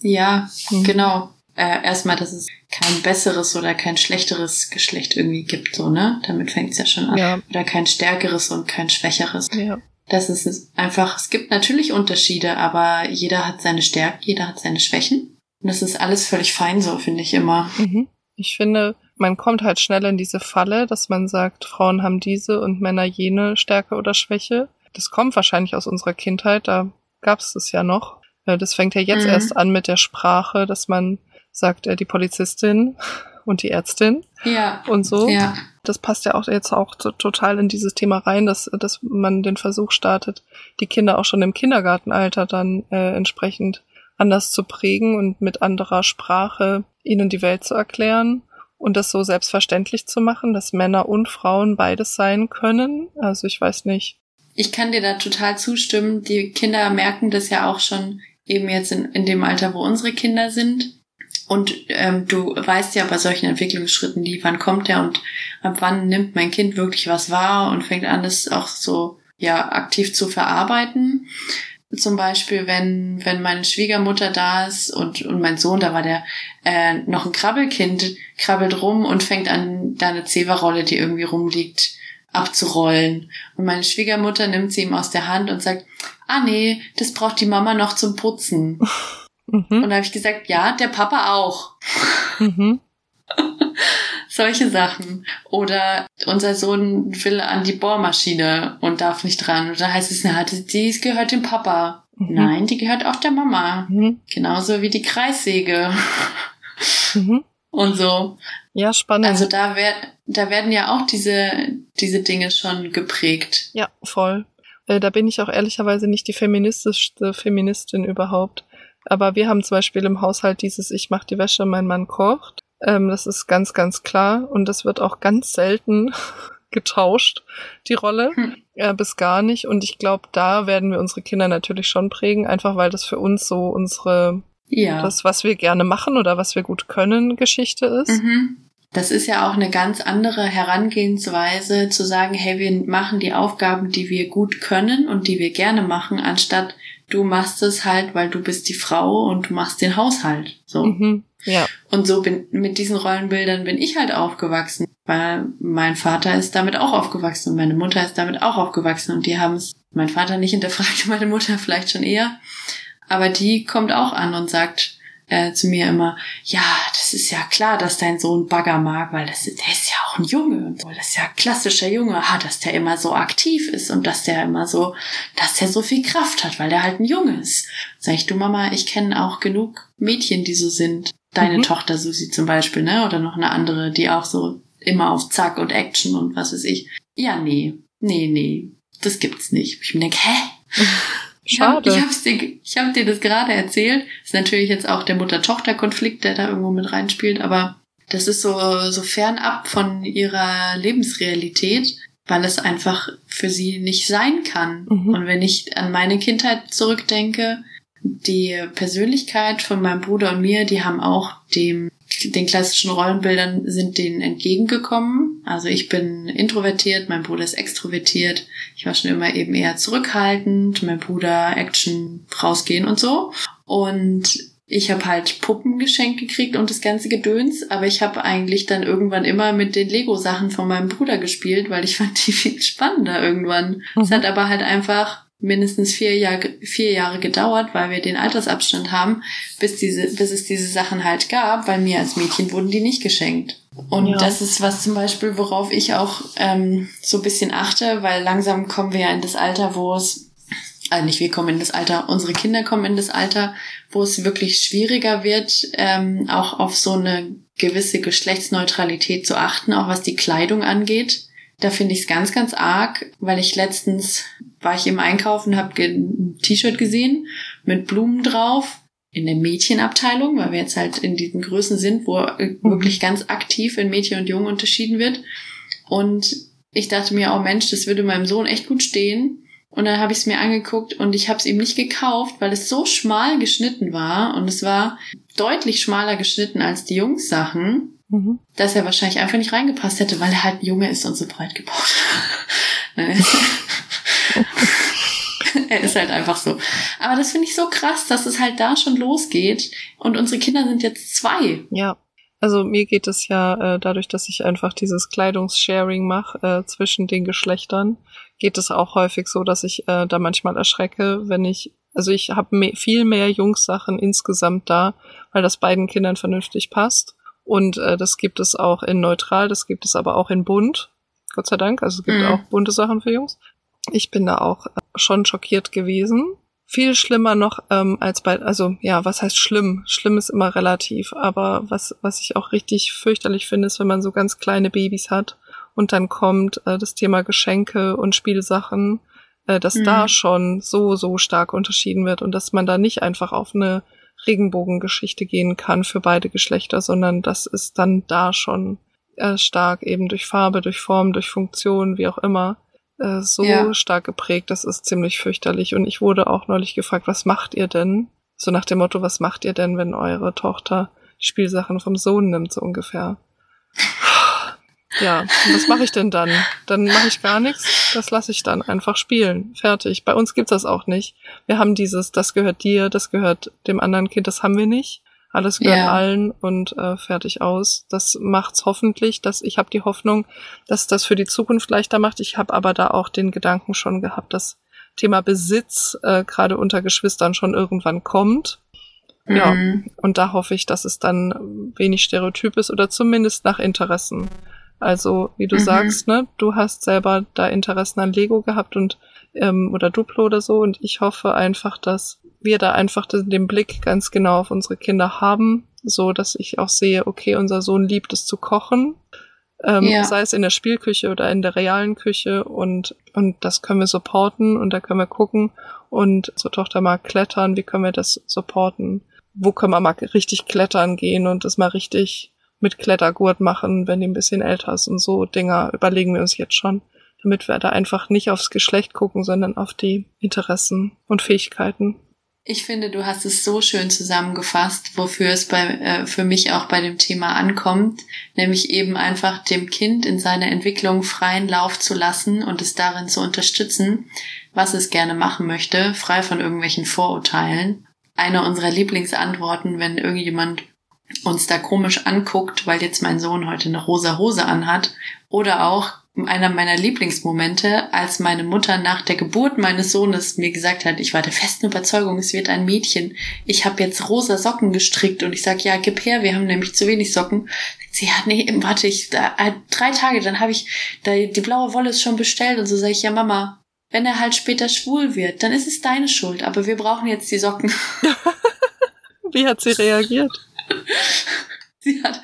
[SPEAKER 1] Ja, mhm. genau. Äh, erstmal, dass es kein besseres oder kein schlechteres Geschlecht irgendwie gibt, so, ne? Damit fängt es ja schon an. Ja. Oder kein stärkeres und kein schwächeres.
[SPEAKER 2] Ja.
[SPEAKER 1] Das ist einfach, es gibt natürlich Unterschiede, aber jeder hat seine Stärken, jeder hat seine Schwächen. Und das ist alles völlig fein so, finde ich immer.
[SPEAKER 2] Mhm. Ich finde, man kommt halt schnell in diese Falle, dass man sagt, Frauen haben diese und Männer jene Stärke oder Schwäche das kommt wahrscheinlich aus unserer Kindheit, da gab es das ja noch. Äh, das fängt ja jetzt mhm. erst an mit der Sprache, dass man sagt, äh, die Polizistin und die Ärztin
[SPEAKER 1] ja.
[SPEAKER 2] und so.
[SPEAKER 1] Ja.
[SPEAKER 2] Das passt ja auch jetzt auch total in dieses Thema rein, dass, dass man den Versuch startet, die Kinder auch schon im Kindergartenalter dann äh, entsprechend anders zu prägen und mit anderer Sprache ihnen die Welt zu erklären und das so selbstverständlich zu machen, dass Männer und Frauen beides sein können. Also ich weiß nicht,
[SPEAKER 1] ich kann dir da total zustimmen. Die Kinder merken das ja auch schon eben jetzt in, in dem Alter, wo unsere Kinder sind. Und ähm, du weißt ja bei solchen Entwicklungsschritten die, wann kommt der und ab wann nimmt mein Kind wirklich was wahr und fängt an, das auch so ja aktiv zu verarbeiten. Zum Beispiel, wenn, wenn meine Schwiegermutter da ist und, und mein Sohn, da war der äh, noch ein Krabbelkind, krabbelt rum und fängt an, da eine Zewa-Rolle, die irgendwie rumliegt, abzurollen. Und meine Schwiegermutter nimmt sie ihm aus der Hand und sagt, ah nee, das braucht die Mama noch zum Putzen. [LAUGHS] Mhm. Und da habe ich gesagt, ja, der Papa auch. Mhm. [LAUGHS] Solche Sachen. Oder unser Sohn will an die Bohrmaschine und darf nicht dran. Und da heißt es, na, die gehört dem Papa. Mhm. Nein, die gehört auch der Mama. Mhm. Genauso wie die Kreissäge. Mhm. [LAUGHS] Und so.
[SPEAKER 2] Ja, spannend.
[SPEAKER 1] Also da, werd, da werden ja auch diese, diese Dinge schon geprägt.
[SPEAKER 2] Ja, voll. Äh, da bin ich auch ehrlicherweise nicht die feministischste Feministin überhaupt. Aber wir haben zum Beispiel im Haushalt dieses Ich mach die Wäsche, mein Mann kocht. Ähm, das ist ganz, ganz klar. Und das wird auch ganz selten [LAUGHS] getauscht, die Rolle, hm. äh, bis gar nicht. Und ich glaube, da werden wir unsere Kinder natürlich schon prägen, einfach weil das für uns so unsere, ja. das, was wir gerne machen oder was wir gut können, Geschichte ist.
[SPEAKER 1] Mhm. Das ist ja auch eine ganz andere Herangehensweise zu sagen, hey, wir machen die Aufgaben, die wir gut können und die wir gerne machen, anstatt du machst es halt, weil du bist die Frau und du machst den Haushalt. So. Mhm, ja. Und so bin, mit diesen Rollenbildern bin ich halt aufgewachsen, weil mein Vater ist damit auch aufgewachsen und meine Mutter ist damit auch aufgewachsen und die haben es, mein Vater nicht hinterfragt, [LAUGHS] meine Mutter vielleicht schon eher, aber die kommt auch an und sagt, äh, zu mir immer, ja, das ist ja klar, dass dein Sohn Bagger mag, weil das ist, der ist ja auch ein Junge und so. Das ist ja klassischer Junge, ah, dass der immer so aktiv ist und dass der immer so, dass der so viel Kraft hat, weil der halt ein Junge ist. Sag ich, du Mama, ich kenne auch genug Mädchen, die so sind. Deine mhm. Tochter Susi zum Beispiel, ne? Oder noch eine andere, die auch so immer auf Zack und Action und was weiß ich. Ja, nee, nee, nee, das gibt's nicht. Ich mir denke, hä? [LAUGHS] Schade. Ich, hab, ich, dir, ich hab dir das gerade erzählt. Das ist natürlich jetzt auch der Mutter-Tochter-Konflikt, der da irgendwo mit reinspielt, aber das ist so, so fernab von ihrer Lebensrealität, weil es einfach für sie nicht sein kann. Mhm. Und wenn ich an meine Kindheit zurückdenke, die Persönlichkeit von meinem Bruder und mir, die haben auch dem den klassischen Rollenbildern sind denen entgegengekommen. Also ich bin introvertiert, mein Bruder ist extrovertiert. Ich war schon immer eben eher zurückhaltend, mein Bruder Action rausgehen und so. Und ich habe halt Puppen geschenkt gekriegt und das ganze Gedöns, aber ich habe eigentlich dann irgendwann immer mit den Lego-Sachen von meinem Bruder gespielt, weil ich fand die viel spannender irgendwann. Es mhm. hat aber halt einfach mindestens vier Jahre, vier Jahre gedauert, weil wir den Altersabstand haben, bis diese, bis es diese Sachen halt gab, weil mir als Mädchen wurden die nicht geschenkt. Und ja. das ist was zum Beispiel, worauf ich auch ähm, so ein bisschen achte, weil langsam kommen wir ja in das Alter, wo es, also nicht wir kommen in das Alter, unsere Kinder kommen in das Alter, wo es wirklich schwieriger wird, ähm, auch auf so eine gewisse Geschlechtsneutralität zu achten, auch was die Kleidung angeht. Da finde ich es ganz, ganz arg, weil ich letztens war ich im Einkaufen, habe ein T-Shirt gesehen mit Blumen drauf in der Mädchenabteilung, weil wir jetzt halt in diesen Größen sind, wo mhm. wirklich ganz aktiv in Mädchen und Jungen unterschieden wird. Und ich dachte mir, oh Mensch, das würde meinem Sohn echt gut stehen. Und dann habe ich es mir angeguckt und ich habe es ihm nicht gekauft, weil es so schmal geschnitten war und es war deutlich schmaler geschnitten als die Jungs-Sachen, mhm. dass er wahrscheinlich einfach nicht reingepasst hätte, weil er halt ein Junge ist und so breit gebaut. [LAUGHS] [LAUGHS] er ist halt einfach so. Aber das finde ich so krass, dass es halt da schon losgeht. Und unsere Kinder sind jetzt zwei.
[SPEAKER 2] Ja. Also mir geht es ja äh, dadurch, dass ich einfach dieses Kleidungssharing mache äh, zwischen den Geschlechtern, geht es auch häufig so, dass ich äh, da manchmal erschrecke, wenn ich, also ich habe me viel mehr Jungs-Sachen insgesamt da, weil das beiden Kindern vernünftig passt. Und äh, das gibt es auch in neutral, das gibt es aber auch in bunt. Gott sei Dank. Also es gibt mhm. auch bunte Sachen für Jungs. Ich bin da auch schon schockiert gewesen. Viel schlimmer noch ähm, als bei, also ja, was heißt schlimm? Schlimm ist immer relativ, aber was, was ich auch richtig fürchterlich finde, ist, wenn man so ganz kleine Babys hat und dann kommt äh, das Thema Geschenke und Spielsachen, äh, dass mhm. da schon so, so stark unterschieden wird und dass man da nicht einfach auf eine Regenbogengeschichte gehen kann für beide Geschlechter, sondern das ist dann da schon äh, stark eben durch Farbe, durch Form, durch Funktion, wie auch immer äh, so ja. stark geprägt, das ist ziemlich fürchterlich. Und ich wurde auch neulich gefragt, was macht ihr denn? So nach dem Motto, was macht ihr denn, wenn eure Tochter Spielsachen vom Sohn nimmt, so ungefähr? Ja, was mache ich denn dann? Dann mache ich gar nichts, das lasse ich dann einfach spielen. Fertig. Bei uns gibt's das auch nicht. Wir haben dieses, das gehört dir, das gehört dem anderen Kind, das haben wir nicht. Alles gehört yeah. allen und äh, fertig aus. Das macht's hoffentlich. Dass ich habe die Hoffnung, dass das für die Zukunft leichter macht. Ich habe aber da auch den Gedanken schon gehabt, dass Thema Besitz äh, gerade unter Geschwistern schon irgendwann kommt. Mhm. Ja, und da hoffe ich, dass es dann wenig stereotyp ist oder zumindest nach Interessen. Also, wie du mhm. sagst, ne, du hast selber da Interessen an Lego gehabt und ähm, oder Duplo oder so. Und ich hoffe einfach, dass wir da einfach den Blick ganz genau auf unsere Kinder haben, so dass ich auch sehe, okay, unser Sohn liebt es zu kochen, ähm, ja. sei es in der Spielküche oder in der realen Küche. Und und das können wir supporten. Und da können wir gucken. Und unsere Tochter mag klettern, wie können wir das supporten? Wo können wir mal richtig klettern gehen und das mal richtig mit Klettergurt machen, wenn die ein bisschen älter ist und so Dinger überlegen wir uns jetzt schon, damit wir da einfach nicht aufs Geschlecht gucken, sondern auf die Interessen und Fähigkeiten.
[SPEAKER 1] Ich finde, du hast es so schön zusammengefasst, wofür es bei, äh, für mich auch bei dem Thema ankommt, nämlich eben einfach dem Kind in seiner Entwicklung freien Lauf zu lassen und es darin zu unterstützen, was es gerne machen möchte, frei von irgendwelchen Vorurteilen. Eine unserer Lieblingsantworten, wenn irgendjemand uns da komisch anguckt, weil jetzt mein Sohn heute eine rosa Hose anhat, oder auch einer meiner Lieblingsmomente, als meine Mutter nach der Geburt meines Sohnes mir gesagt hat, ich war der festen Überzeugung, es wird ein Mädchen. Ich habe jetzt rosa Socken gestrickt und ich sag, ja, gib her, wir haben nämlich zu wenig Socken. Sie, ja, nee, warte, ich, da, äh, drei Tage, dann habe ich, da, die blaue Wolle ist schon bestellt und so sage ich, ja, Mama, wenn er halt später schwul wird, dann ist es deine Schuld, aber wir brauchen jetzt die Socken. [LAUGHS]
[SPEAKER 2] Wie hat sie reagiert? [LAUGHS]
[SPEAKER 1] sie hat,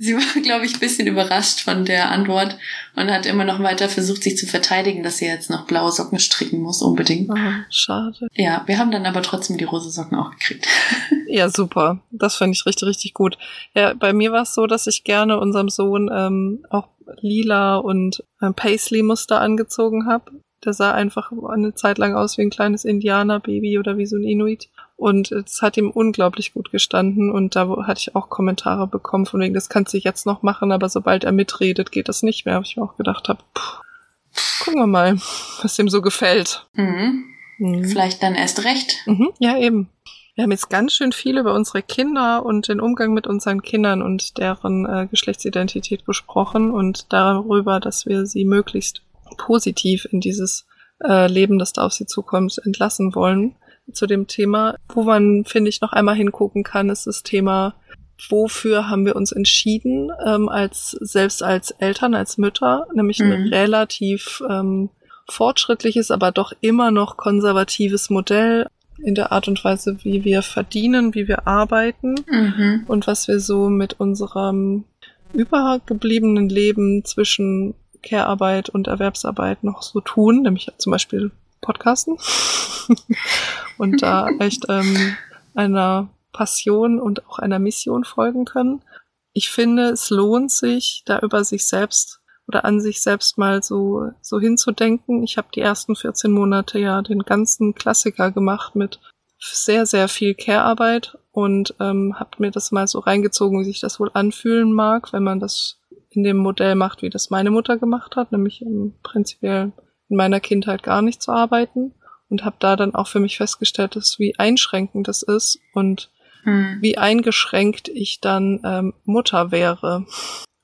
[SPEAKER 1] sie war, [LAUGHS] glaube ich, ein bisschen überrascht von der Antwort und hat immer noch weiter versucht, sich zu verteidigen, dass sie jetzt noch blaue Socken stricken muss, unbedingt.
[SPEAKER 2] Oh, schade.
[SPEAKER 1] Ja, wir haben dann aber trotzdem die rosa Socken auch gekriegt. [LAUGHS]
[SPEAKER 2] ja, super. Das finde ich richtig, richtig gut. Ja, bei mir war es so, dass ich gerne unserem Sohn ähm, auch lila und äh, Paisley-Muster angezogen habe. Der sah einfach eine Zeit lang aus wie ein kleines Indianerbaby oder wie so ein Inuit. Und es hat ihm unglaublich gut gestanden und da hatte ich auch Kommentare bekommen von wegen, das kannst du jetzt noch machen, aber sobald er mitredet, geht das nicht mehr. Wo ich mir auch gedacht habe, gucken wir mal, [LAUGHS] was ihm so gefällt.
[SPEAKER 1] Mhm. Mhm. Vielleicht dann erst recht.
[SPEAKER 2] Mhm. Ja, eben. Wir haben jetzt ganz schön viel über unsere Kinder und den Umgang mit unseren Kindern und deren äh, Geschlechtsidentität gesprochen und darüber, dass wir sie möglichst positiv in dieses äh, Leben, das da auf sie zukommt, entlassen wollen zu dem Thema. Wo man, finde ich, noch einmal hingucken kann, ist das Thema, wofür haben wir uns entschieden, ähm, als selbst als Eltern, als Mütter, nämlich mhm. ein relativ ähm, fortschrittliches, aber doch immer noch konservatives Modell in der Art und Weise, wie wir verdienen, wie wir arbeiten mhm. und was wir so mit unserem übergebliebenen Leben zwischen Care-Arbeit und Erwerbsarbeit noch so tun, nämlich zum Beispiel Podcasten. [LAUGHS] und da echt ähm, einer Passion und auch einer Mission folgen können. Ich finde, es lohnt sich, da über sich selbst oder an sich selbst mal so, so hinzudenken. Ich habe die ersten 14 Monate ja den ganzen Klassiker gemacht mit sehr, sehr viel Care-Arbeit und ähm, habe mir das mal so reingezogen, wie sich das wohl anfühlen mag, wenn man das in dem Modell macht, wie das meine Mutter gemacht hat, nämlich im prinzipiell in meiner Kindheit gar nicht zu arbeiten und habe da dann auch für mich festgestellt, dass wie einschränkend das ist und hm. wie eingeschränkt ich dann ähm, Mutter wäre.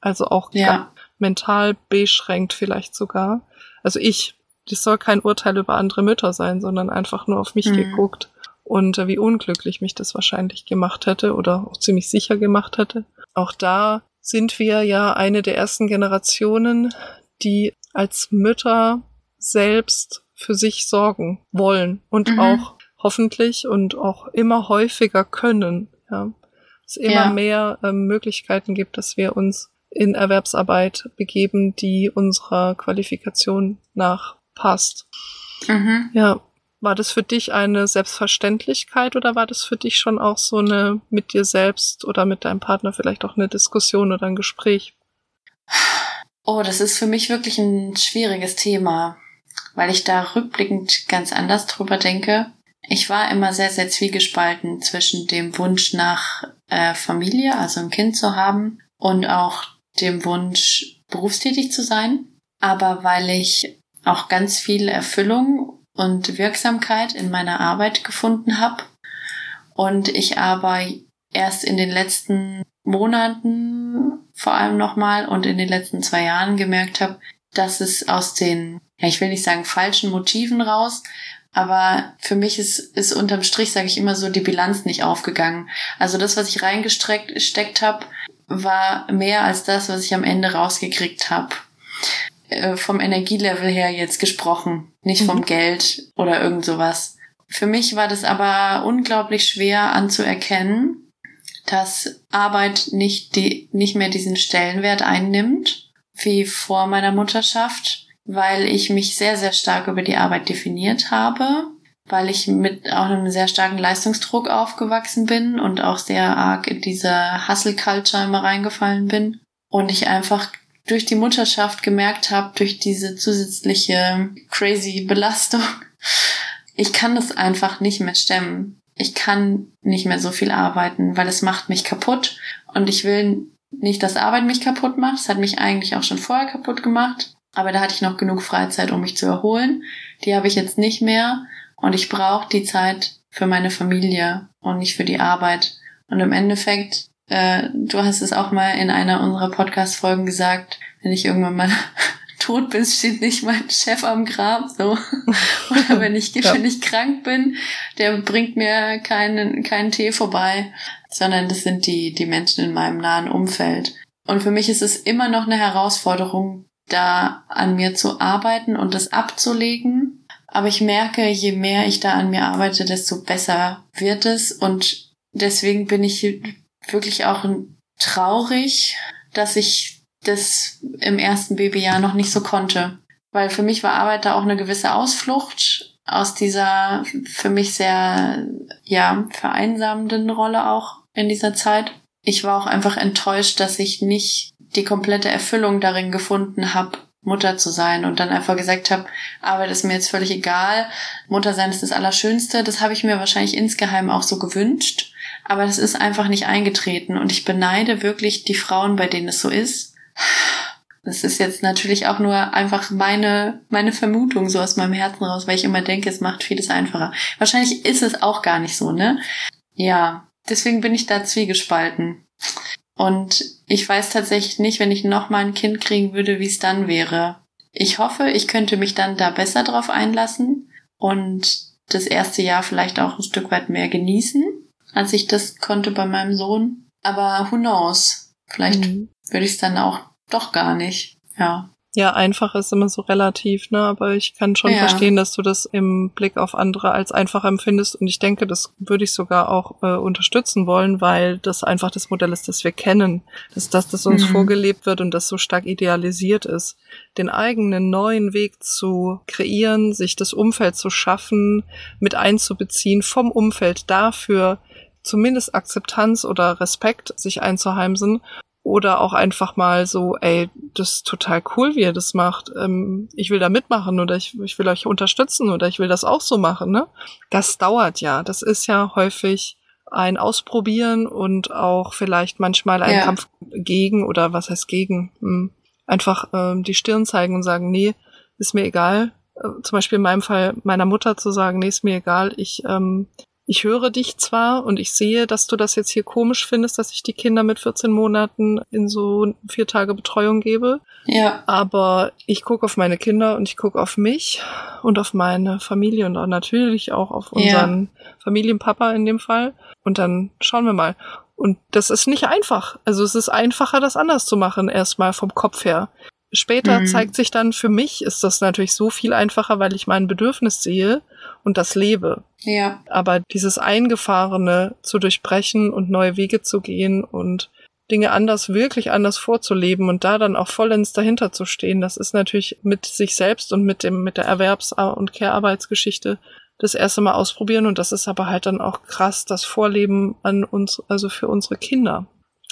[SPEAKER 2] Also auch ja. mental beschränkt vielleicht sogar. Also ich, das soll kein Urteil über andere Mütter sein, sondern einfach nur auf mich hm. geguckt und äh, wie unglücklich mich das wahrscheinlich gemacht hätte oder auch ziemlich sicher gemacht hätte. Auch da sind wir ja eine der ersten Generationen, die als Mütter selbst für sich sorgen wollen und mhm. auch hoffentlich und auch immer häufiger können. Ja. Es immer ja. mehr ähm, Möglichkeiten gibt, dass wir uns in Erwerbsarbeit begeben, die unserer Qualifikation nach passt. Mhm. Ja. War das für dich eine Selbstverständlichkeit oder war das für dich schon auch so eine mit dir selbst oder mit deinem Partner vielleicht auch eine Diskussion oder ein Gespräch?
[SPEAKER 1] Oh, das ist für mich wirklich ein schwieriges Thema weil ich da rückblickend ganz anders drüber denke. Ich war immer sehr, sehr zwiegespalten zwischen dem Wunsch nach äh, Familie, also ein Kind zu haben, und auch dem Wunsch, berufstätig zu sein. Aber weil ich auch ganz viel Erfüllung und Wirksamkeit in meiner Arbeit gefunden habe und ich aber erst in den letzten Monaten vor allem nochmal und in den letzten zwei Jahren gemerkt habe, dass es aus den ja, ich will nicht sagen falschen Motiven raus, aber für mich ist, ist unterm Strich, sage ich immer so, die Bilanz nicht aufgegangen. Also das, was ich reingesteckt habe, war mehr als das, was ich am Ende rausgekriegt habe. Äh, vom Energielevel her jetzt gesprochen, nicht vom mhm. Geld oder irgend sowas. Für mich war das aber unglaublich schwer anzuerkennen, dass Arbeit nicht die, nicht mehr diesen Stellenwert einnimmt, wie vor meiner Mutterschaft weil ich mich sehr, sehr stark über die Arbeit definiert habe, weil ich mit auch einem sehr starken Leistungsdruck aufgewachsen bin und auch sehr arg in diese Hustle-Culture immer reingefallen bin. Und ich einfach durch die Mutterschaft gemerkt habe, durch diese zusätzliche crazy Belastung, [LAUGHS] ich kann das einfach nicht mehr stemmen. Ich kann nicht mehr so viel arbeiten, weil es macht mich kaputt. Und ich will nicht, dass Arbeit mich kaputt macht. Es hat mich eigentlich auch schon vorher kaputt gemacht. Aber da hatte ich noch genug Freizeit, um mich zu erholen. Die habe ich jetzt nicht mehr. Und ich brauche die Zeit für meine Familie und nicht für die Arbeit. Und im Endeffekt, äh, du hast es auch mal in einer unserer Podcast-Folgen gesagt, wenn ich irgendwann mal [LAUGHS] tot bin, steht nicht mein Chef am Grab, so. [LAUGHS] Oder wenn ich, ja. wenn ich krank bin, der bringt mir keinen, keinen Tee vorbei, sondern das sind die, die Menschen in meinem nahen Umfeld. Und für mich ist es immer noch eine Herausforderung, da an mir zu arbeiten und das abzulegen, aber ich merke, je mehr ich da an mir arbeite, desto besser wird es. Und deswegen bin ich wirklich auch traurig, dass ich das im ersten Babyjahr noch nicht so konnte. Weil für mich war Arbeit da auch eine gewisse Ausflucht aus dieser für mich sehr, ja, vereinsamenden Rolle auch in dieser Zeit. Ich war auch einfach enttäuscht, dass ich nicht die komplette Erfüllung darin gefunden habe, Mutter zu sein und dann einfach gesagt habe, Arbeit ist mir jetzt völlig egal, Mutter sein ist das Allerschönste. Das habe ich mir wahrscheinlich insgeheim auch so gewünscht, aber das ist einfach nicht eingetreten und ich beneide wirklich die Frauen, bei denen es so ist. Das ist jetzt natürlich auch nur einfach meine, meine Vermutung so aus meinem Herzen raus, weil ich immer denke, es macht vieles einfacher. Wahrscheinlich ist es auch gar nicht so, ne? Ja, deswegen bin ich da zwiegespalten. Und ich weiß tatsächlich nicht, wenn ich noch mal ein Kind kriegen würde, wie es dann wäre. Ich hoffe, ich könnte mich dann da besser drauf einlassen und das erste Jahr vielleicht auch ein Stück weit mehr genießen, als ich das konnte bei meinem Sohn. Aber who knows? Vielleicht mhm. würde ich es dann auch doch gar nicht. Ja.
[SPEAKER 2] Ja, einfach ist immer so relativ, ne? Aber ich kann schon ja. verstehen, dass du das im Blick auf andere als einfach empfindest. Und ich denke, das würde ich sogar auch äh, unterstützen wollen, weil das einfach das Modell ist, das wir kennen. Dass das, das uns mhm. vorgelebt wird und das so stark idealisiert ist. Den eigenen neuen Weg zu kreieren, sich das Umfeld zu schaffen, mit einzubeziehen, vom Umfeld dafür zumindest Akzeptanz oder Respekt sich einzuheimsen oder auch einfach mal so, ey, das ist total cool, wie ihr das macht. Ähm, ich will da mitmachen oder ich, ich will euch unterstützen oder ich will das auch so machen, ne? Das dauert ja. Das ist ja häufig ein Ausprobieren und auch vielleicht manchmal ein ja. Kampf gegen oder was heißt gegen. Hm. Einfach ähm, die Stirn zeigen und sagen, nee, ist mir egal. Äh, zum Beispiel in meinem Fall meiner Mutter zu sagen, nee, ist mir egal, ich ähm, ich höre dich zwar und ich sehe, dass du das jetzt hier komisch findest, dass ich die Kinder mit 14 Monaten in so vier Tage Betreuung gebe.
[SPEAKER 1] Ja.
[SPEAKER 2] Aber ich gucke auf meine Kinder und ich gucke auf mich und auf meine Familie und auch natürlich auch auf unseren ja. Familienpapa in dem Fall. Und dann schauen wir mal. Und das ist nicht einfach. Also es ist einfacher, das anders zu machen, erstmal vom Kopf her. Später mhm. zeigt sich dann, für mich ist das natürlich so viel einfacher, weil ich mein Bedürfnis sehe und das lebe.
[SPEAKER 1] Ja.
[SPEAKER 2] Aber dieses Eingefahrene zu durchbrechen und neue Wege zu gehen und Dinge anders, wirklich anders vorzuleben und da dann auch vollends dahinter zu stehen, das ist natürlich mit sich selbst und mit dem, mit der Erwerbs- und Care-Arbeitsgeschichte das erste Mal ausprobieren und das ist aber halt dann auch krass das Vorleben an uns, also für unsere Kinder.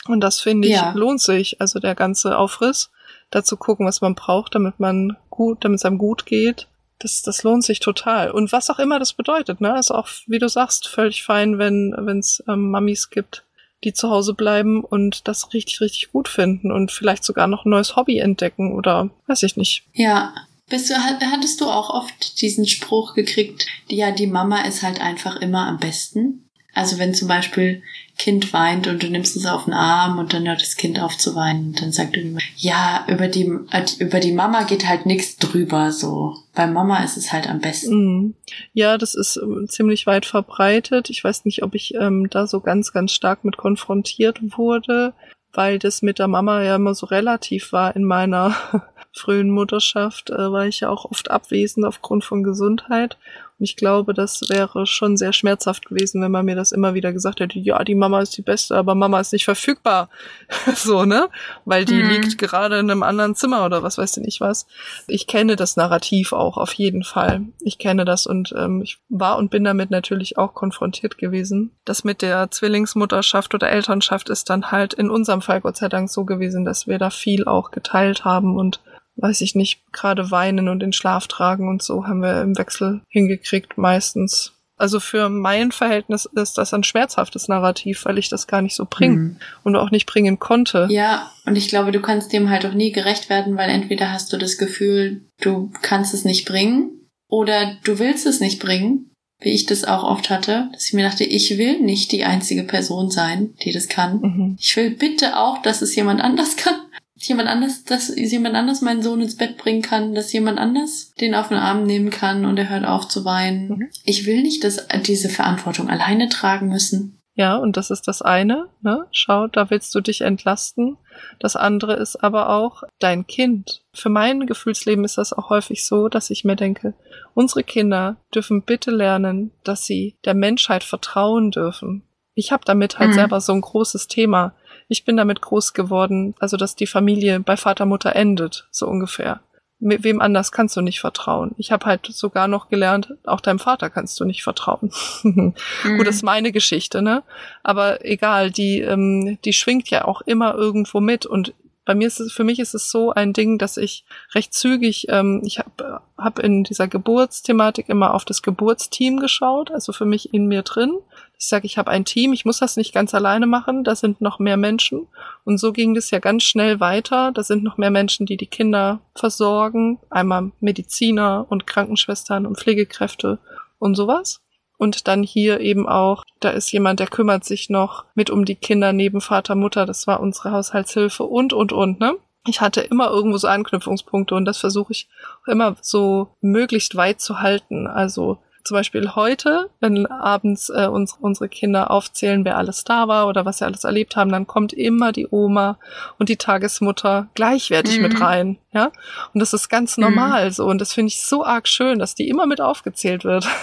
[SPEAKER 2] Und das finde ich ja. lohnt sich, also der ganze Aufriss, dazu gucken, was man braucht, damit man gut, damit es einem gut geht das, das lohnt sich total. Und was auch immer das bedeutet, ne? Ist auch, wie du sagst, völlig fein, wenn es ähm, Mamis gibt, die zu Hause bleiben und das richtig, richtig gut finden und vielleicht sogar noch ein neues Hobby entdecken oder weiß ich nicht.
[SPEAKER 1] Ja. Bist du, hattest du auch oft diesen Spruch gekriegt, ja, die Mama ist halt einfach immer am besten? Also wenn zum Beispiel Kind weint und du nimmst es auf den Arm und dann hört das Kind auf zu weinen und dann sagt irgendjemand, ja, über die, über die Mama geht halt nichts drüber, so. Bei Mama ist es halt am besten.
[SPEAKER 2] Mhm. Ja, das ist ähm, ziemlich weit verbreitet. Ich weiß nicht, ob ich ähm, da so ganz, ganz stark mit konfrontiert wurde, weil das mit der Mama ja immer so relativ war in meiner [LAUGHS] frühen Mutterschaft, äh, war ich ja auch oft abwesend aufgrund von Gesundheit. Ich glaube, das wäre schon sehr schmerzhaft gewesen, wenn man mir das immer wieder gesagt hätte, ja, die Mama ist die Beste, aber Mama ist nicht verfügbar. [LAUGHS] so, ne? Weil die mhm. liegt gerade in einem anderen Zimmer oder was weiß du nicht was. Ich kenne das Narrativ auch, auf jeden Fall. Ich kenne das und ähm, ich war und bin damit natürlich auch konfrontiert gewesen. Das mit der Zwillingsmutterschaft oder Elternschaft ist dann halt in unserem Fall Gott sei Dank so gewesen, dass wir da viel auch geteilt haben und weiß ich nicht, gerade weinen und in Schlaf tragen und so haben wir im Wechsel hingekriegt meistens. Also für mein Verhältnis ist das ein schmerzhaftes Narrativ, weil ich das gar nicht so bringe mhm. und auch nicht bringen konnte.
[SPEAKER 1] Ja, und ich glaube, du kannst dem halt auch nie gerecht werden, weil entweder hast du das Gefühl, du kannst es nicht bringen oder du willst es nicht bringen, wie ich das auch oft hatte, dass ich mir dachte, ich will nicht die einzige Person sein, die das kann. Mhm. Ich will bitte auch, dass es jemand anders [LAUGHS] kann jemand anders, dass jemand anders meinen Sohn ins Bett bringen kann, dass jemand anders den auf den Arm nehmen kann und er hört auf zu weinen. Mhm. Ich will nicht, dass diese Verantwortung alleine tragen müssen.
[SPEAKER 2] Ja, und das ist das eine, ne? Schau, da willst du dich entlasten. Das andere ist aber auch dein Kind. Für mein Gefühlsleben ist das auch häufig so, dass ich mir denke, unsere Kinder dürfen bitte lernen, dass sie der Menschheit vertrauen dürfen. Ich habe damit halt mhm. selber so ein großes Thema ich bin damit groß geworden, also dass die Familie bei Vater, Mutter endet, so ungefähr. Wem anders kannst du nicht vertrauen. Ich habe halt sogar noch gelernt, auch deinem Vater kannst du nicht vertrauen. mhm. [LAUGHS] Gut, das ist meine Geschichte, ne? Aber egal, die, ähm, die schwingt ja auch immer irgendwo mit. Und bei mir ist es, für mich ist es so ein Ding, dass ich recht zügig, ähm, ich habe hab in dieser Geburtsthematik immer auf das Geburtsteam geschaut, also für mich in mir drin. Ich sage, ich habe ein Team, ich muss das nicht ganz alleine machen, da sind noch mehr Menschen. Und so ging das ja ganz schnell weiter. Da sind noch mehr Menschen, die die Kinder versorgen. Einmal Mediziner und Krankenschwestern und Pflegekräfte und sowas. Und dann hier eben auch, da ist jemand, der kümmert sich noch mit um die Kinder neben Vater, Mutter. Das war unsere Haushaltshilfe und, und, und, ne? Ich hatte immer irgendwo so Anknüpfungspunkte und das versuche ich immer so möglichst weit zu halten. Also zum Beispiel heute, wenn abends äh, uns, unsere Kinder aufzählen, wer alles da war oder was sie alles erlebt haben, dann kommt immer die Oma und die Tagesmutter gleichwertig mhm. mit rein. Ja, und das ist ganz mhm. normal mhm. so und das finde ich so arg schön, dass die immer mit aufgezählt wird. [LAUGHS]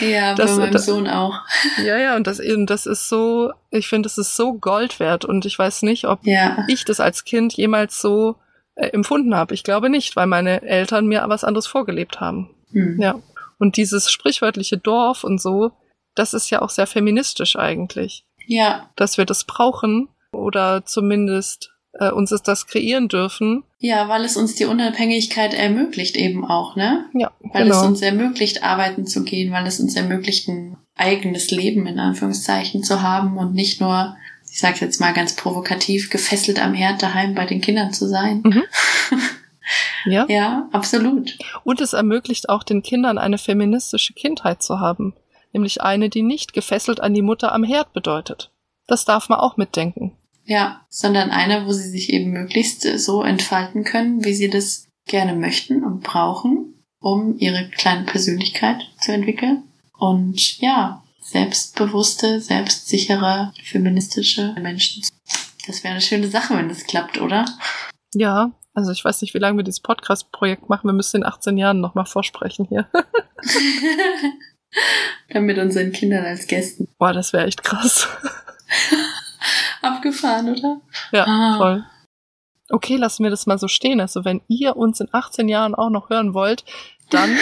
[SPEAKER 1] Ja, das, bei meinem das, Sohn auch. [LAUGHS]
[SPEAKER 2] Ja, ja, und das, und das ist so, ich finde, das ist so Gold wert und ich weiß nicht, ob ja. ich das als Kind jemals so äh, empfunden habe. Ich glaube nicht, weil meine Eltern mir was anderes vorgelebt haben. Mhm. Ja. Und dieses sprichwörtliche Dorf und so, das ist ja auch sehr feministisch eigentlich.
[SPEAKER 1] Ja.
[SPEAKER 2] Dass wir das brauchen oder zumindest äh, uns das kreieren dürfen.
[SPEAKER 1] Ja, weil es uns die Unabhängigkeit ermöglicht eben auch, ne?
[SPEAKER 2] Ja.
[SPEAKER 1] Weil genau. es uns ermöglicht, arbeiten zu gehen, weil es uns ermöglicht, ein eigenes Leben in Anführungszeichen zu haben und nicht nur, ich sag's jetzt mal ganz provokativ, gefesselt am Herd daheim bei den Kindern zu sein. Mhm. [LAUGHS] Ja. Ja, absolut.
[SPEAKER 2] Und es ermöglicht auch den Kindern eine feministische Kindheit zu haben. Nämlich eine, die nicht gefesselt an die Mutter am Herd bedeutet. Das darf man auch mitdenken.
[SPEAKER 1] Ja, sondern eine, wo sie sich eben möglichst so entfalten können, wie sie das gerne möchten und brauchen, um ihre kleine Persönlichkeit zu entwickeln. Und ja, selbstbewusste, selbstsichere, feministische Menschen. Das wäre eine schöne Sache, wenn das klappt, oder?
[SPEAKER 2] Ja, also ich weiß nicht, wie lange wir dieses Podcast-Projekt machen. Wir müssen in 18 Jahren nochmal vorsprechen hier. [LAUGHS]
[SPEAKER 1] Dann mit unseren Kindern als Gästen.
[SPEAKER 2] Boah, das wäre echt krass. [LAUGHS]
[SPEAKER 1] Abgefahren, oder?
[SPEAKER 2] Ja, ah. voll. Okay, lassen wir das mal so stehen. Also wenn ihr uns in 18 Jahren auch noch hören wollt, dann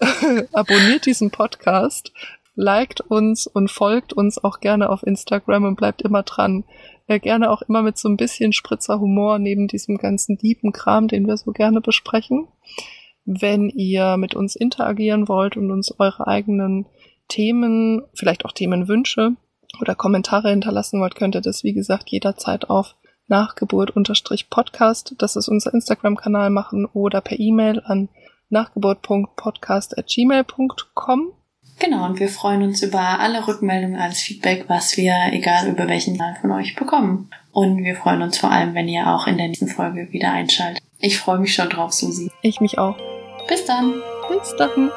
[SPEAKER 2] [LAUGHS] abonniert diesen Podcast, liked uns und folgt uns auch gerne auf Instagram und bleibt immer dran äh, gerne auch immer mit so ein bisschen Spritzer Humor neben diesem ganzen diepen Kram, den wir so gerne besprechen. Wenn ihr mit uns interagieren wollt und uns eure eigenen Themen, vielleicht auch Themenwünsche oder Kommentare hinterlassen wollt, könnt ihr das, wie gesagt, jederzeit auf Nachgeburt-Podcast, das ist unser Instagram-Kanal machen oder per E-Mail an nachgeburt.podcast.gmail.com.
[SPEAKER 1] Genau, und wir freuen uns über alle Rückmeldungen, alles Feedback, was wir, egal über welchen Teil von euch bekommen. Und wir freuen uns vor allem, wenn ihr auch in der nächsten Folge wieder einschaltet. Ich freue mich schon drauf, Susi.
[SPEAKER 2] Ich mich auch.
[SPEAKER 1] Bis dann.
[SPEAKER 2] Bis dann.